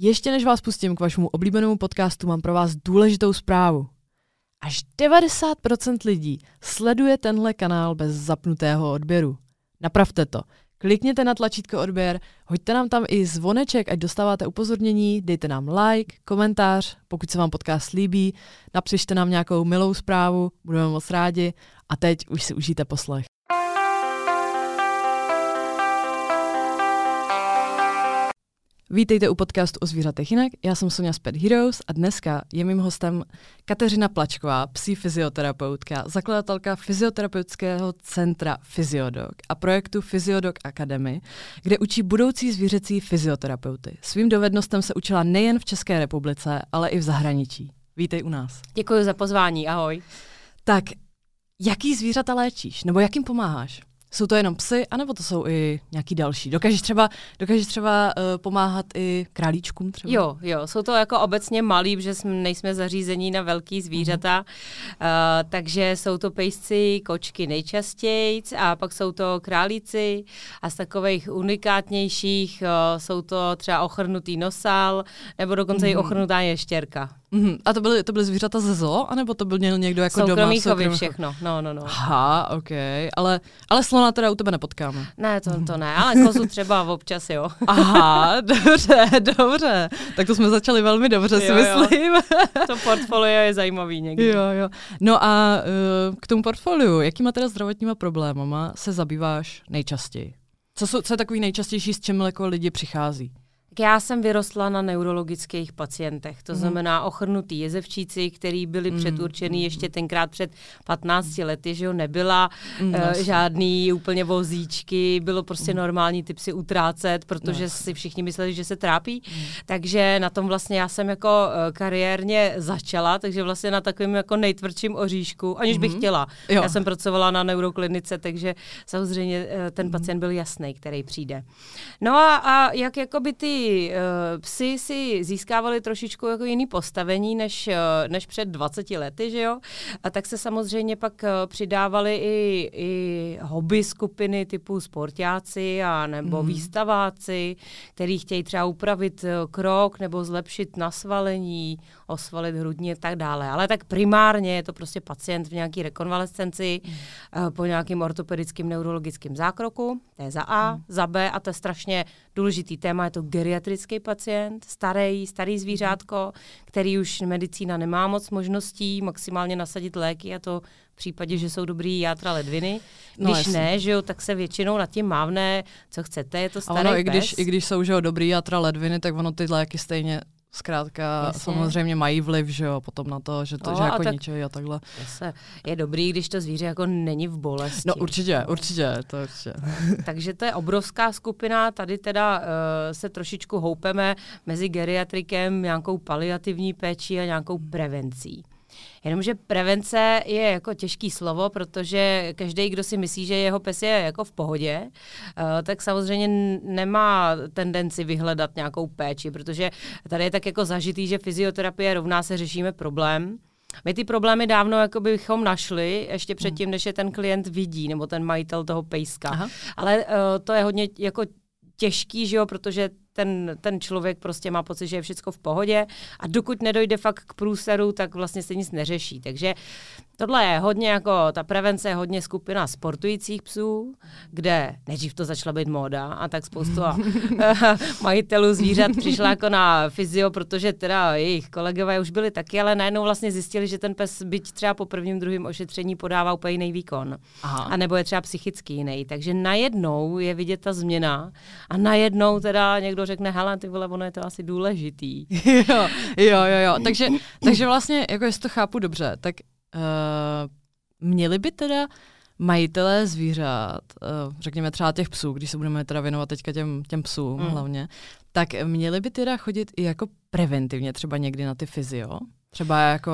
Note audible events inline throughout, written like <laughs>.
Ještě než vás pustím k vašemu oblíbenému podcastu, mám pro vás důležitou zprávu. Až 90% lidí sleduje tenhle kanál bez zapnutého odběru. Napravte to. Klikněte na tlačítko odběr, hoďte nám tam i zvoneček, ať dostáváte upozornění, dejte nám like, komentář, pokud se vám podcast líbí, napřište nám nějakou milou zprávu, budeme moc rádi a teď už si užijte poslech. Vítejte u podcastu o zvířatech jinak, já jsem Sonja z Pet Heroes a dneska je mým hostem Kateřina Plačková, psí fyzioterapeutka, zakladatelka fyzioterapeutického centra Fyziodog a projektu Fyziodog Academy, kde učí budoucí zvířecí fyzioterapeuty. Svým dovednostem se učila nejen v České republice, ale i v zahraničí. Vítej u nás. Děkuji za pozvání, ahoj. Tak, jaký zvířata léčíš, nebo jakým pomáháš? Jsou to jenom psy, anebo to jsou i nějaký další? Dokážeš třeba, dokážeš třeba uh, pomáhat i králíčkům třeba? Jo, jo, jsou to jako obecně malí, protože jsme, nejsme zařízení na velký zvířata, mm-hmm. uh, takže jsou to pejsci, kočky nejčastěji a pak jsou to králíci a z takových unikátnějších uh, jsou to třeba ochrnutý nosal nebo dokonce mm-hmm. i ochrnutá ještěrka. Mm-hmm. A to byly, to byly zvířata ze zoo, anebo to byl někdo jako soukromý doma? Soukromý všechno, no, no, no. Aha, ok, ale, ale slona teda u tebe nepotkáme. Ne, to, to ne, ale <laughs> kozu třeba občas, jo. Aha, <laughs> dobře, dobře. Tak to jsme začali velmi dobře, jo, si myslím. Jo. To portfolio je zajímavý někdy. Jo, jo. No a uh, k tomu portfoliu, jakýma teda zdravotníma problémama se zabýváš nejčastěji? Co, jsou, co je takový nejčastější, s čím jako lidi přichází? Já jsem vyrostla na neurologických pacientech, to mm. znamená ochrnutý jezevčíci, který byli mm. předurčený ještě tenkrát před 15 lety, že jo, nebyla mm, uh, žádný úplně vozíčky, bylo prostě mm. normální typ si utrácet, protože no. si všichni mysleli, že se trápí, mm. takže na tom vlastně já jsem jako uh, kariérně začala, takže vlastně na takovém jako nejtvrdším oříšku, aniž mm. bych chtěla. Jo. Já jsem pracovala na neuroklinice, takže samozřejmě uh, ten pacient byl jasný, který přijde. No a, a jak jakoby ty uh, psy si získávali trošičku jako jiný postavení než, uh, než před 20 lety, že jo? A tak se samozřejmě pak uh, přidávali i, i hobby skupiny typu sportáci a nebo mm. výstaváci, který chtějí třeba upravit uh, krok nebo zlepšit nasvalení, osvalit hrudně a tak dále. Ale tak primárně je to prostě pacient v nějaké rekonvalescenci mm. uh, po nějakým ortopedickým neurologickým zákroku, to je za A, mm. za B a to je strašně důležitý téma, je to geriatrický pacient, starý, starý zvířátko, který už medicína nemá moc možností maximálně nasadit léky a to v případě, že jsou dobrý játra ledviny. No, když no, ne, že jo, tak se většinou nad tím mávne, co chcete, je to starý a ono, pes. I když, i když jsou že jo, dobrý játra ledviny, tak ono ty léky stejně zkrátka Jasně. samozřejmě mají vliv, že jo, potom na to, že to no, že jako tak, ničejí a takhle. Jasně. Je dobrý, když to zvíře jako není v bolesti. No určitě, určitě, to určitě. <laughs> Takže to je obrovská skupina, tady teda uh, se trošičku houpeme mezi geriatrikem, nějakou paliativní péčí a nějakou prevencí. Jenomže prevence je jako těžký slovo, protože každý, kdo si myslí, že jeho pes je jako v pohodě, uh, tak samozřejmě nemá tendenci vyhledat nějakou péči, protože tady je tak jako zažitý, že fyzioterapie rovná se řešíme problém, my ty problémy dávno jako bychom našli, ještě předtím, než je ten klient vidí, nebo ten majitel toho pejska. Aha. Ale uh, to je hodně jako těžký, že jo, protože ten, ten člověk prostě má pocit, že je všechno v pohodě a dokud nedojde fakt k průseru, tak vlastně se nic neřeší. Takže tohle je hodně jako, ta prevence je hodně skupina sportujících psů, kde nejdřív to začala být móda a tak spoustu <laughs> majitelů zvířat přišla jako na fyzio, protože teda jejich kolegové už byli taky, ale najednou vlastně zjistili, že ten pes byť třeba po prvním, druhém ošetření podává úplně jiný výkon. Aha. A nebo je třeba psychicky jiný. Takže najednou je vidět ta změna a najednou teda někdo řekne, hele, ty vole, ono je to asi důležitý. <laughs> jo, jo, jo, jo. Takže, <laughs> takže vlastně, jako jestli to chápu dobře, tak uh, měli by teda majitelé zvířat, uh, řekněme třeba těch psů, když se budeme teda věnovat teďka těm, těm psům mm. hlavně, tak měli by teda chodit i jako preventivně třeba někdy na ty fyzio? Třeba jako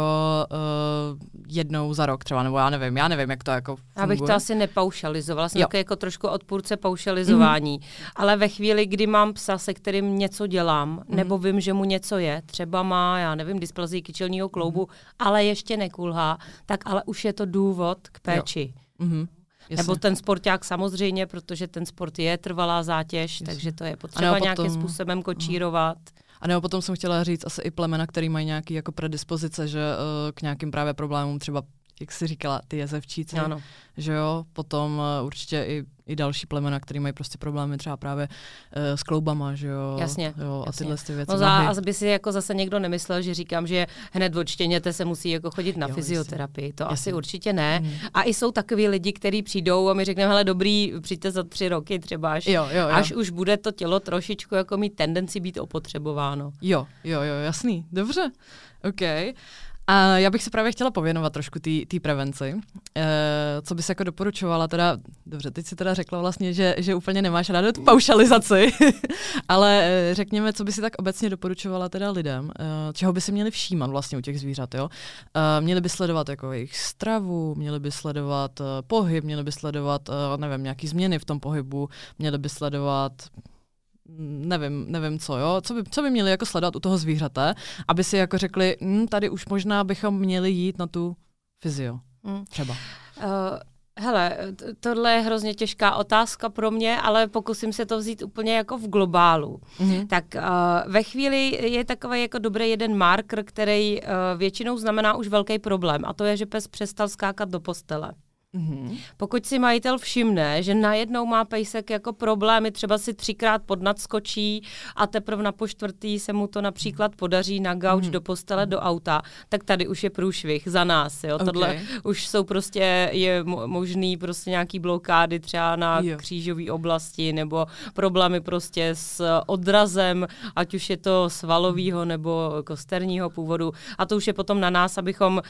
uh, jednou za rok třeba, nebo já nevím, já nevím, jak to jako funguje. Já bych to asi nepaušalizovala, jsem jako, jako trošku odpůrce paušalizování, mm-hmm. ale ve chvíli, kdy mám psa, se kterým něco dělám, mm-hmm. nebo vím, že mu něco je, třeba má, já nevím, dysplazii kyčelního kloubu, mm-hmm. ale ještě nekulhá, tak ale už je to důvod k péči. Mm-hmm. Jasně. Nebo ten sporták samozřejmě, protože ten sport je trvalá zátěž, Jasně. takže to je potřeba ano, potom... nějakým způsobem kočírovat. A nebo potom jsem chtěla říct asi i plemena, který mají nějaký jako predispozice, že uh, k nějakým právě problémům třeba jak jsi říkala, ty jezevčíci, ano. že jo, potom uh, určitě i, i další plemena, které mají prostě problémy třeba právě uh, s kloubama, že jo. Jasně. Jo, jasně. a tyhle ty věci. No za, a by si jako zase někdo nemyslel, že říkám, že hned od štěněte se musí jako chodit na jo, fyzioterapii. To jasně. asi určitě ne. Hmm. A i jsou takový lidi, kteří přijdou a my řekneme, hele dobrý, přijďte za tři roky třeba, až, jo, jo, jo. až už bude to tělo trošičku jako mít tendenci být opotřebováno. Jo, jo, jo, jasný. Dobře. OK. A já bych se právě chtěla pověnovat trošku té prevenci. E, co bys jako doporučovala, teda, dobře, teď si teda řekla vlastně, že, že úplně nemáš ráda tu paušalizaci, <laughs> ale e, řekněme, co by si tak obecně doporučovala teda lidem, e, čeho by si měli všímat vlastně u těch zvířat, jo? E, měli by sledovat jako jejich stravu, měli by sledovat e, pohyb, měli by sledovat, e, nevím, nějaký změny v tom pohybu, měli by sledovat nevím, nevím co, jo, co by, co by měli jako sledovat u toho zvířete, aby si jako řekli, hm, tady už možná bychom měli jít na tu fyzio, mm. třeba. Uh, hele, tohle je hrozně těžká otázka pro mě, ale pokusím se to vzít úplně jako v globálu. Mm-hmm. Tak uh, ve chvíli je takový jako dobrý jeden marker, který uh, většinou znamená už velký problém a to je, že pes přestal skákat do postele. Mm-hmm. Pokud si majitel všimne, že najednou má pejsek jako problémy, třeba si třikrát podnadskočí a teprve na poštvrtý se mu to například podaří na gauč mm-hmm. do postele, do auta, tak tady už je průšvih za nás. Jo? Okay. Tohle už jsou prostě, je možný prostě nějaký blokády třeba na jo. křížové oblasti nebo problémy prostě s odrazem, ať už je to svalového nebo kosterního původu. A to už je potom na nás, abychom uh,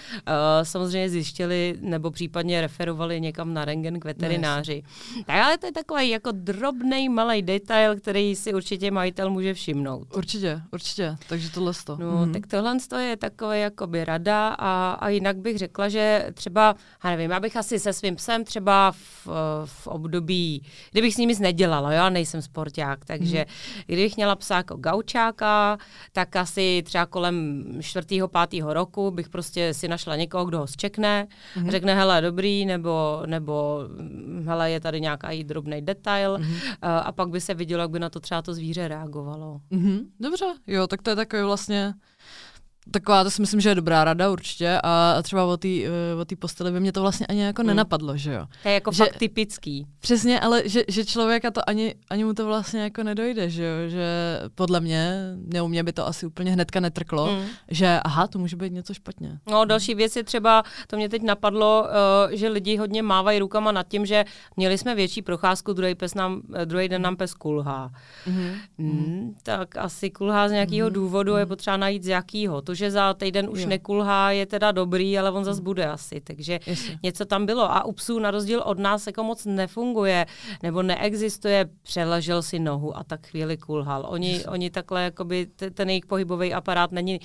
samozřejmě zjištili nebo případně referovali směrovali někam na rengen k veterináři. No, tak ale to je takový jako drobný malý detail, který si určitě majitel může všimnout. Určitě, určitě. Takže tohle to. No, mm-hmm. tak tohle je takové jakoby rada a, a jinak bych řekla, že třeba, já nevím, já bych asi se svým psem třeba v, v období, kdybych s ním nic nedělala, já nejsem sporták, takže mm-hmm. kdybych měla psa jako gaučáka, tak asi třeba kolem čtvrtého, pátého roku bych prostě si našla někoho, kdo ho zčekne, mm-hmm. řekne, hele, dobrý, nebo nebo, nebo hm, hele, je tady nějaký drobný detail mm-hmm. a pak by se vidělo, jak by na to třeba to zvíře reagovalo. Mm-hmm. Dobře, jo, tak to je takový vlastně Taková, to si myslím, že je dobrá rada určitě a třeba o té o posteli by mě to vlastně ani jako hmm. nenapadlo, že jo. To je jako že, fakt typický. Přesně, ale že, že člověka to ani, ani mu to vlastně jako nedojde, že jo, že podle mě, ne u mě by to asi úplně hnedka netrklo, hmm. že aha, to může být něco špatně. No další věc je třeba, to mě teď napadlo, uh, že lidi hodně mávají rukama nad tím, že měli jsme větší procházku, druhý, pes nám, eh, druhý den nám pes kulhá. Hmm. Hmm, tak asi kulhá z nějakého hmm. důvodu, je potřeba najít z jakého. To, že za týden už jo. nekulhá, je teda dobrý, ale on zase hmm. bude asi. Takže Jestli. něco tam bylo. A u psů na rozdíl od nás jako moc nefunguje nebo neexistuje, přeležel si nohu a tak chvíli kulhal. Oni, oni takhle, jakoby ten jejich pohybový aparát není,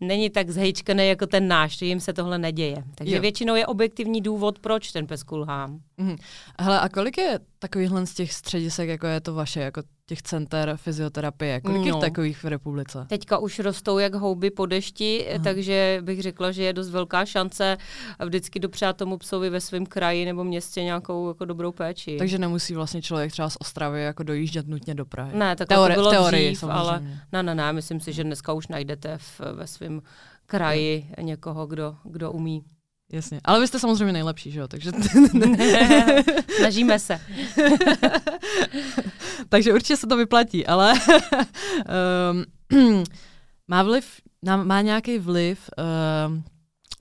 není tak zhejčkený jako ten náš, jim se tohle neděje. Takže jo. většinou je objektivní důvod, proč ten pes kulhá. Mhm. Hele, a kolik je takovýchhle z těch středisek, jako je to vaše, jako těch center fyzioterapie? Kolik no. je takových v republice? Teďka už rostou jak houby po dešti, Aha. takže bych řekla, že je dost velká šance vždycky dopřát tomu psovi ve svém kraji nebo městě nějakou jako dobrou péči. Takže nemusí vlastně člověk třeba z Ostravy jako dojíždět nutně do Prahy. Ne, tak Teori- to bylo teorii, dřív, ale ne, ne, ne, myslím si, že dneska už najdete v, ve svém kraji no. někoho, kdo, kdo umí. Jasně, ale vy jste samozřejmě nejlepší, že jo, takže... <laughs> Snažíme se. <laughs> takže určitě se to vyplatí, ale um, <laughs> <clears throat> má vliv, má nějaký vliv um,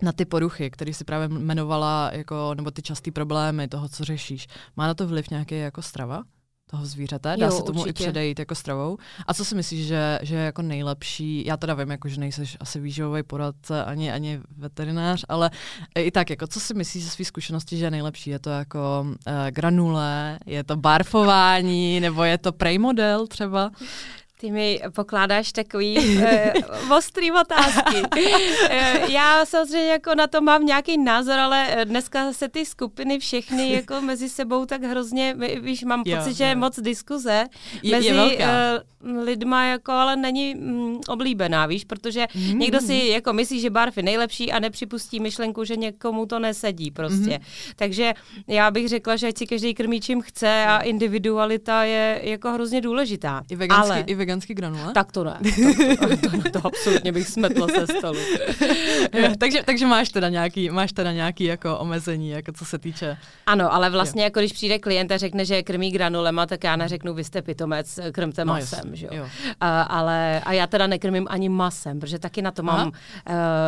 na ty poruchy, které si právě jmenovala, jako, nebo ty časté problémy toho, co řešíš. Má na to vliv nějaký jako strava? Toho zvířete? Dá jo, se tomu určitě. i předejít jako stravou? A co si myslíš, že, že je jako nejlepší? Já teda vím, jako, že nejseš asi výživový poradce ani, ani veterinář, ale i tak, jako, co si myslíš ze své zkušenosti, že je nejlepší? Je to jako uh, granule, je to barfování, nebo je to prej model třeba? Ty mi pokládáš takový uh, <laughs> ostrý otázky. uh, já samozřejmě jako na to mám nějaký názor, ale dneska se ty skupiny všechny jako <laughs> mezi sebou tak hrozně, víš, mám jo, pocit, jo. že je moc diskuze je, mezi je uh, lidma, jako, ale není mm, oblíbená, víš, protože mm. někdo si jako myslí, že barf je nejlepší a nepřipustí myšlenku, že někomu to nesedí prostě. Mm. Takže já bych řekla, že ať si každý krmí čím chce a individualita je jako hrozně důležitá. I veganský, ale... i veganský granule? Tak to ne. Tak to, to, to, to absolutně bych smetla se stolu. <laughs> takže, takže máš teda nějaký, máš teda nějaký jako omezení, jako co se týče. Ano, ale vlastně jo. jako když přijde klient a řekne, že krmí granulema, tak já neřeknu, vy jste pitomec, krmte no, masem, že jo. jo. A, ale, a já teda nekrmím ani masem, protože taky na to mám, uh,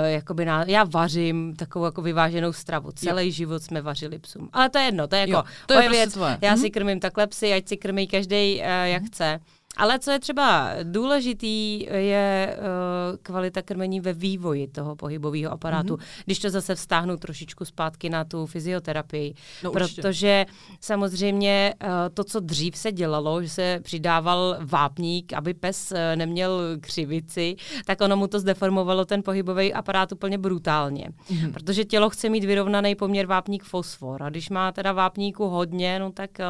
jakoby na, já vařím takovou jako vyváženou stravu. Celý jo. život jsme vařili psům. Ale to je jedno, to je jako jo, to je prostě věc. Tvoje. Já si krmím takhle psy, ať si krmí každý, uh, jak mm-hmm. chce. Ale co je třeba důležitý, je uh, kvalita krmení ve vývoji toho pohybového aparátu. Mm-hmm. Když to zase vztáhnu trošičku zpátky na tu fyzioterapii. No, protože samozřejmě uh, to, co dřív se dělalo, že se přidával vápník, aby pes uh, neměl křivici, tak ono mu to zdeformovalo ten pohybový aparát úplně brutálně. Mm-hmm. Protože tělo chce mít vyrovnaný poměr vápník-fosfor. A když má teda vápníku hodně, no tak uh,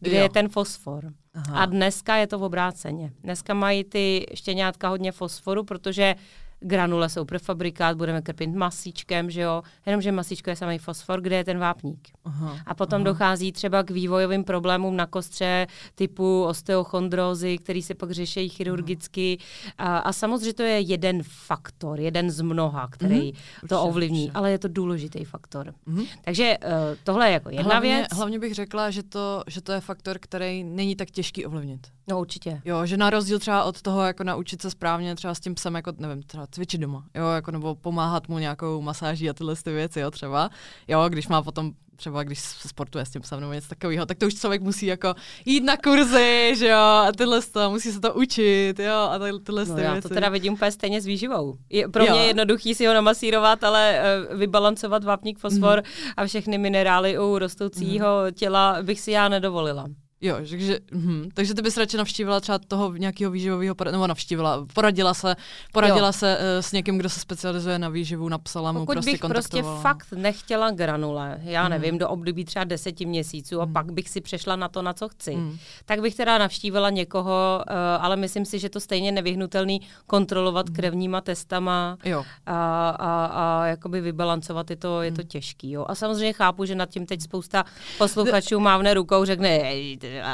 kde jo. je ten fosfor? Aha. A dneska je to v obráceně. Dneska mají ty štěňátka hodně fosforu, protože granule jsou prefabrikát, budeme krpit masíčkem, že jo, jenomže masíčko je samý fosfor, kde je ten vápník. Aha, a potom aha. dochází třeba k vývojovým problémům na kostře typu osteochondrózy, který se pak řeší chirurgicky. A, a samozřejmě to je jeden faktor, jeden z mnoha, který mm-hmm. to ovlivní, určitě. ale je to důležitý faktor. Mm-hmm. Takže uh, tohle je jako jedna hlavně, věc. Hlavně bych řekla, že to, že to je faktor, který není tak těžký ovlivnit. No určitě. Jo, že na rozdíl třeba od toho, jako naučit se správně třeba s tím psem, jako nevím, třeba cvičit doma, jo, jako nebo pomáhat mu nějakou masáží a tyhle ty věci, jo, třeba. Jo, když má potom třeba když se sportuje s tím psem nebo něco takového, tak to už člověk musí jako jít na kurzy, že jo, a tyhle to, musí se to učit, jo, a tyhle, tyhle no, já věci. to teda vidím úplně stejně s výživou. Je pro jo. mě je jednoduchý si ho namasírovat, ale uh, vybalancovat vápník, fosfor mm. a všechny minerály u rostoucího mm. těla bych si já nedovolila. Jo, takže, hm, takže ty bys radši navštívila třeba toho nějakého výživového poradce, nebo navštívila, poradila se, poradila jo. se uh, s někým, kdo se specializuje na výživu, napsala mu, Pokud prostě bych prostě fakt nechtěla granule, já mm. nevím, do období třeba deseti měsíců a mm. pak bych si přešla na to, na co chci, mm. tak bych teda navštívila někoho, uh, ale myslím si, že to stejně nevyhnutelný kontrolovat mm. krevníma testama jo. A, a, a jakoby vybalancovat, je to, je to mm. těžký. Jo. A samozřejmě chápu, že nad tím teď spousta posluchačů mávne rukou, řekne,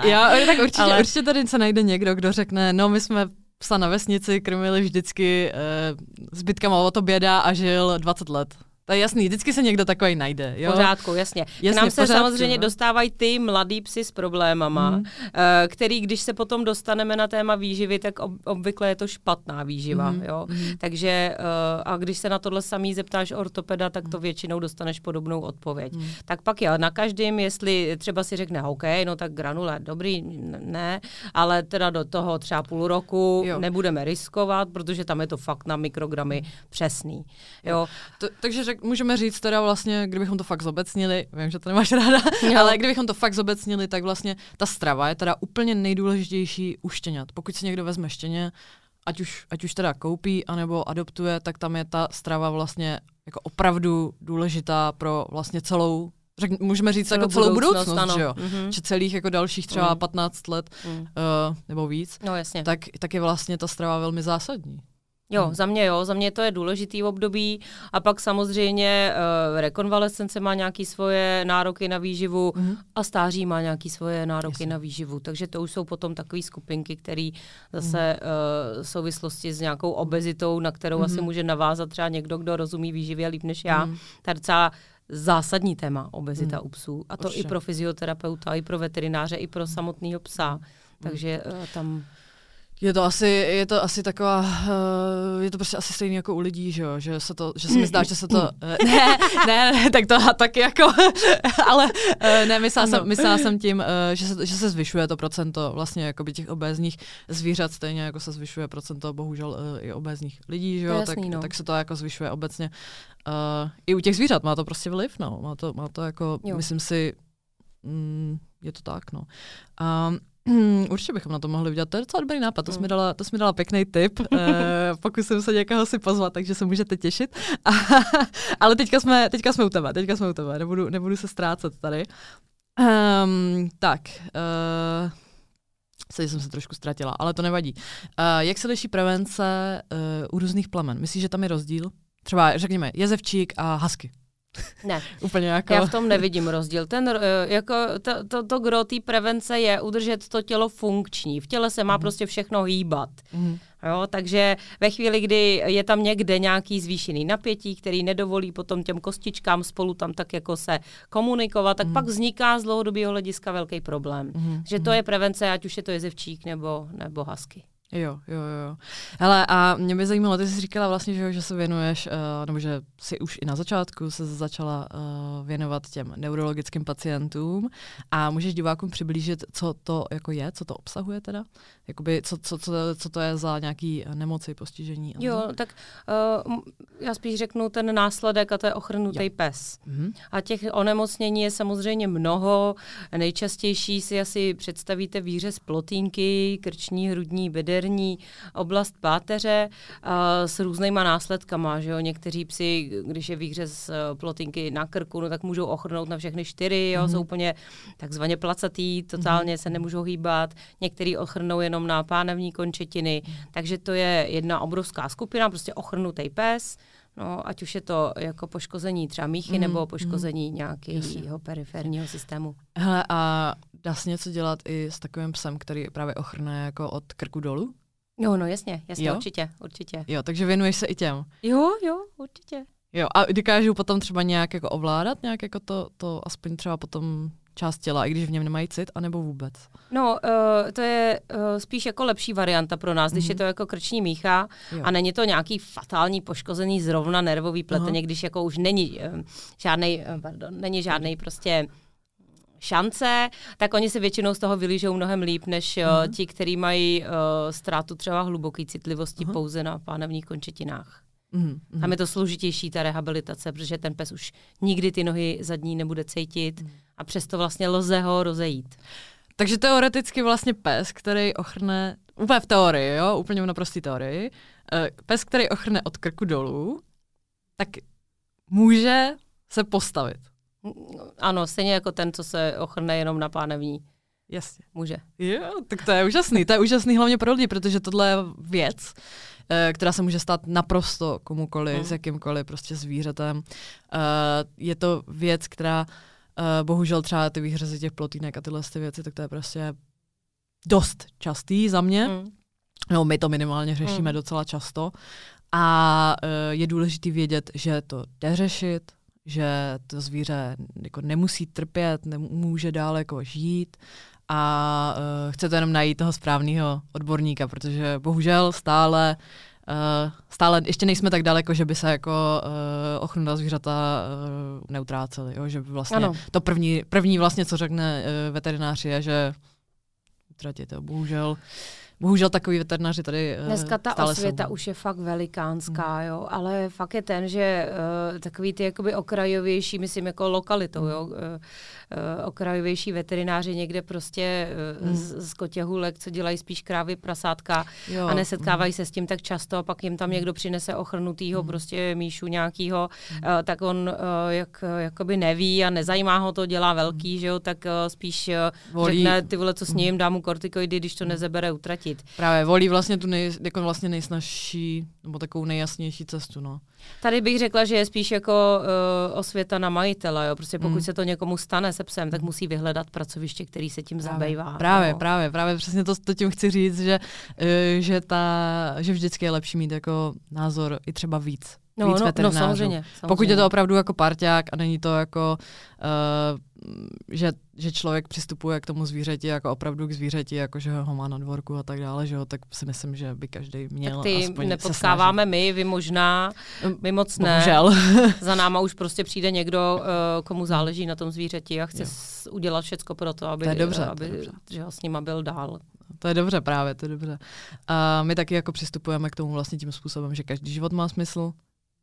Jo, tak určitě, ale... určitě tady se najde někdo, kdo řekne, no my jsme psa na vesnici krmili vždycky uh, zbytkama od oběda a žil 20 let. To je jasný, vždycky se někdo takový najde. Jo? Pořádku, jasně. jasně K nám se pořádku, samozřejmě no. dostávají ty mladý psy s problémama, mm. který, když se potom dostaneme na téma výživy, tak ob, obvykle je to špatná výživa. Mm. Jo? Mm. Takže eh, a když se na tohle samý zeptáš ortopeda, tak to mhm. většinou dostaneš podobnou odpověď. Mm. Tak pak je na každém, jestli třeba si řekne, OK, no tak granule, dobrý, ne, ale teda do toho třeba půl roku jo. nebudeme riskovat, protože tam je to fakt na mikrogramy mm. přesný. Jo? To, takže řek, můžeme říct teda vlastně, kdybychom to fakt zobecnili, vím, že to nemáš ráda, jo. ale kdybychom to fakt zobecnili, tak vlastně ta strava je teda úplně nejdůležitější u štěňat. Pokud si někdo vezme štěně, ať už, ať už teda koupí, anebo adoptuje, tak tam je ta strava vlastně jako opravdu důležitá pro vlastně celou řek, můžeme říct celou jako celou budoucnost, budoucnost že jo? Mm-hmm. Že celých jako dalších třeba mm. 15 let mm. uh, nebo víc, no, jasně. Tak, tak je vlastně ta strava velmi zásadní. Jo, hmm. za mě jo, za mě to je důležitý období a pak samozřejmě uh, rekonvalescence má nějaké svoje nároky na výživu hmm. a stáří má nějaké svoje nároky Jasně. na výživu, takže to už jsou potom takové skupinky, které zase hmm. uh, v souvislosti s nějakou obezitou, na kterou hmm. asi může navázat třeba někdo, kdo rozumí výživě líp než já, hmm. ta docela zásadní téma obezita hmm. u psů a to Určitě. i pro fyzioterapeuta, i pro veterináře, i pro samotného psa, hmm. takže uh, tam je to asi, je to asi taková, uh, je to prostě asi stejný jako u lidí, že jo, že se to, že se mi zdá, že se to, uh, <laughs> ne, ne, ne, tak to taky jako, <laughs> ale uh, ne, myslela jsem, myslela jsem tím, že, se, že se zvyšuje to procento vlastně jakoby těch obézních zvířat, stejně jako se zvyšuje procento bohužel i obézních lidí, že jo, jasný, tak, no. tak se to jako zvyšuje obecně. Uh, I u těch zvířat má to prostě vliv, no, má to, má to jako, jo. myslím si, mm, je to tak, no. Um, Hmm, určitě bychom na to mohli udělat. To je docela dobrý nápad. To jsi mi dala, to jsi mi dala pěkný tip. uh, <laughs> pokusím se někoho si pozvat, takže se můžete těšit. <laughs> Ale teďka jsme, teďka jsme u tebe. Teďka jsme u tebe. Nebudu, nebudu se ztrácet tady. Um, tak. Uh, Teď jsem se trošku ztratila, ale to nevadí. Uh, jak se liší prevence uh, u různých plemen? Myslíš, že tam je rozdíl? Třeba, řekněme, jezevčík a husky. Ne. <laughs> Úplně jako... Já v tom nevidím rozdíl. Ten, eh, jako, to, to, to gro té prevence je udržet to tělo funkční. V těle se má mm. prostě všechno hýbat. Mm. Jo, takže ve chvíli, kdy je tam někde nějaký zvýšený napětí, který nedovolí potom těm kostičkám spolu tam tak jako se komunikovat, tak mm. pak vzniká z dlouhodobého hlediska velký problém. Mm. Že to je prevence, ať už je to jezevčík nebo, nebo hasky. Jo, jo, jo. Hele, a mě by zajímalo, ty jsi říkala vlastně, že, že se věnuješ, uh, nebo že si už i na začátku se začala uh, věnovat těm neurologickým pacientům a můžeš divákům přiblížit, co to jako je, co to obsahuje teda? Jakoby, co, co, co, co to je za nějaký nemoci, postižení? Jo, tak uh, já spíš řeknu ten následek a to je ochrnutý pes. Mm-hmm. A těch onemocnění je samozřejmě mnoho. Nejčastější si asi představíte víře z plotínky, krční, hrudní, beder, periférní oblast páteře s různýma následkama. Že jo? Někteří psi, když je výhřez uh, plotinky na krku, no, tak můžou ochrnout na všechny čtyři, jo? Mm-hmm. jsou úplně takzvaně placatý, totálně mm-hmm. se nemůžou hýbat. Některý ochrnou jenom na pánevní končetiny. Mm-hmm. Takže to je jedna obrovská skupina, prostě ochrnutý pes. No, ať už je to jako poškození třeba míchy mm, nebo poškození mm, nějakého periferního systému. Hele, a dá se něco dělat i s takovým psem, který právě ochrne jako od krku dolů? Jo, no jasně, jasně, jo? určitě, určitě. Jo, takže věnuješ se i těm? Jo, jo, určitě. Jo, a dokážu potom třeba nějak jako ovládat, nějak jako to, to aspoň třeba potom část těla, i když v něm nemají cit, anebo vůbec? No, uh, to je uh, spíš jako lepší varianta pro nás, mm-hmm. když je mhm. to jako krční mícha jo. a není to nějaký fatální poškozený zrovna nervový pleteně, uh-huh. když jako už není uh, žádnej, uh, pardon, není žádný prostě šance, tak oni se většinou z toho vylížou mnohem líp, než uh, ti, kteří mají uh, ztrátu třeba hluboké citlivosti uh-huh. pouze na pánevních končetinách. Mm. Tam je to složitější, ta rehabilitace, protože ten pes už nikdy ty nohy zadní nebude cítit mm. a přesto vlastně lze ho rozejít. Takže teoreticky vlastně pes, který ochrne, úplně v teorii, jo, úplně v naprostý teorii, uh, pes, který ochrne od krku dolů, tak může se postavit. Ano, stejně jako ten, co se ochrne jenom na pánevní. Jasně. Může. Jo, tak to je úžasný. To je úžasný hlavně pro lidi, protože tohle je věc, eh, která se může stát naprosto komukoli, mm. s jakýmkoliv prostě zvířetem. Eh, je to věc, která eh, bohužel třeba ty výhřezy těch plotínek a tyhle ty věci, tak to je prostě dost častý za mě. Mm. No, my to minimálně řešíme mm. docela často. A je důležité vědět, že to jde řešit, že to zvíře jako nemusí trpět, nemůže dále jako žít a uh, chce to jenom najít toho správného odborníka, protože bohužel stále Uh, stále ještě nejsme tak daleko, že by se jako uh, ochrana zvířata uh, neutrácely. Jo? Že vlastně ano. to první, první vlastně, co řekne uh, veterinář je, že utratit to. Bohužel bohužel takový veterináři tady uh, Dneska ta stále osvěta jsou. už je fakt velikánská, mm. jo, ale fakt je ten, že uh, takový ty jakoby okrajovější, myslím jako lokalitou, mm. jo, uh, okrajovější veterináři někde prostě uh, mm. z, z kotěhulek, co dělají spíš krávy, prasátka jo. a nesetkávají mm. se s tím tak často a pak jim tam mm. někdo přinese ochrnutýho mm. prostě míšu nějakýho, mm. uh, tak on jak, jakoby neví a nezajímá ho to, dělá velký, mm. že jo, tak spíš uh, řekne ty vole, co s ním, dá mu kortikoidy, když to nezebere, utratí zjistit. Právě volí vlastně tu nej, jako vlastně nejsnažší nebo takovou nejjasnější cestu. No. Tady bych řekla, že je spíš jako uh, osvěta na majitele. Jo? Prostě pokud mm. se to někomu stane se psem, tak mm. musí vyhledat pracoviště, který se tím právě, zabývá. Právě, no. právě, právě přesně to, to tím chci říct, že, uh, že, ta, že vždycky je lepší mít jako názor i třeba víc. No, víc no, no samozřejmě, samozřejmě. Pokud je to opravdu jako parťák a není to jako uh, že, že člověk přistupuje k tomu zvířeti jako opravdu k zvířeti, jako že ho má na dvorku a tak dále, že jo, tak si myslím, že by každý měl tak ty aspoň nepotkáváme my, vy možná, my moc ne. Bohužel. <laughs> Za náma už prostě přijde někdo, eh, komu záleží na tom zvířeti a chce jo. udělat všecko pro to, aby, to je dobře, aby to je dobře. Že ho s nima byl dál. To je dobře právě, to je dobře. A my taky jako přistupujeme k tomu vlastně tím způsobem, že každý život má smysl,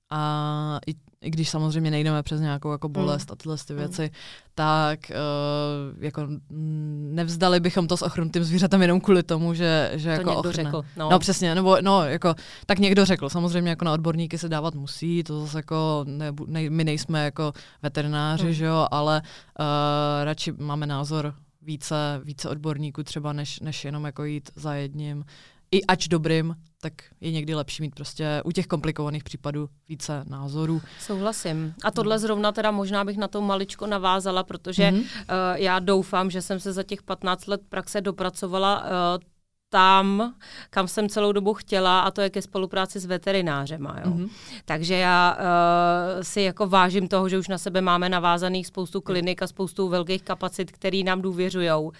a i, i když samozřejmě nejdeme přes nějakou jako bolest mm. a tyhle ty hmm. věci, mm. tak uh, jako nevzdali bychom to s ochrnutým zvířetem jenom kvůli tomu, že, že to jako někdo ochrne. řekl. No. no. přesně, nebo no, jako, tak někdo řekl, samozřejmě jako na odborníky se dávat musí, to zase jako, ne, ne, my nejsme jako veterináři, mm. že jo, ale uh, radši máme názor více, více odborníků třeba, než, než jenom jako jít za jedním i ač dobrým, tak je někdy lepší mít prostě u těch komplikovaných případů více názorů. Souhlasím. A tohle no. zrovna teda možná bych na to maličko navázala, protože mm-hmm. uh, já doufám, že jsem se za těch 15 let praxe dopracovala uh, tam, kam jsem celou dobu chtěla, a to je ke spolupráci s veterinářem. Jo. Mm-hmm. Takže já uh, si jako vážím toho, že už na sebe máme navázaných spoustu klinik a spoustu velkých kapacit, který nám důvěřují. Uh,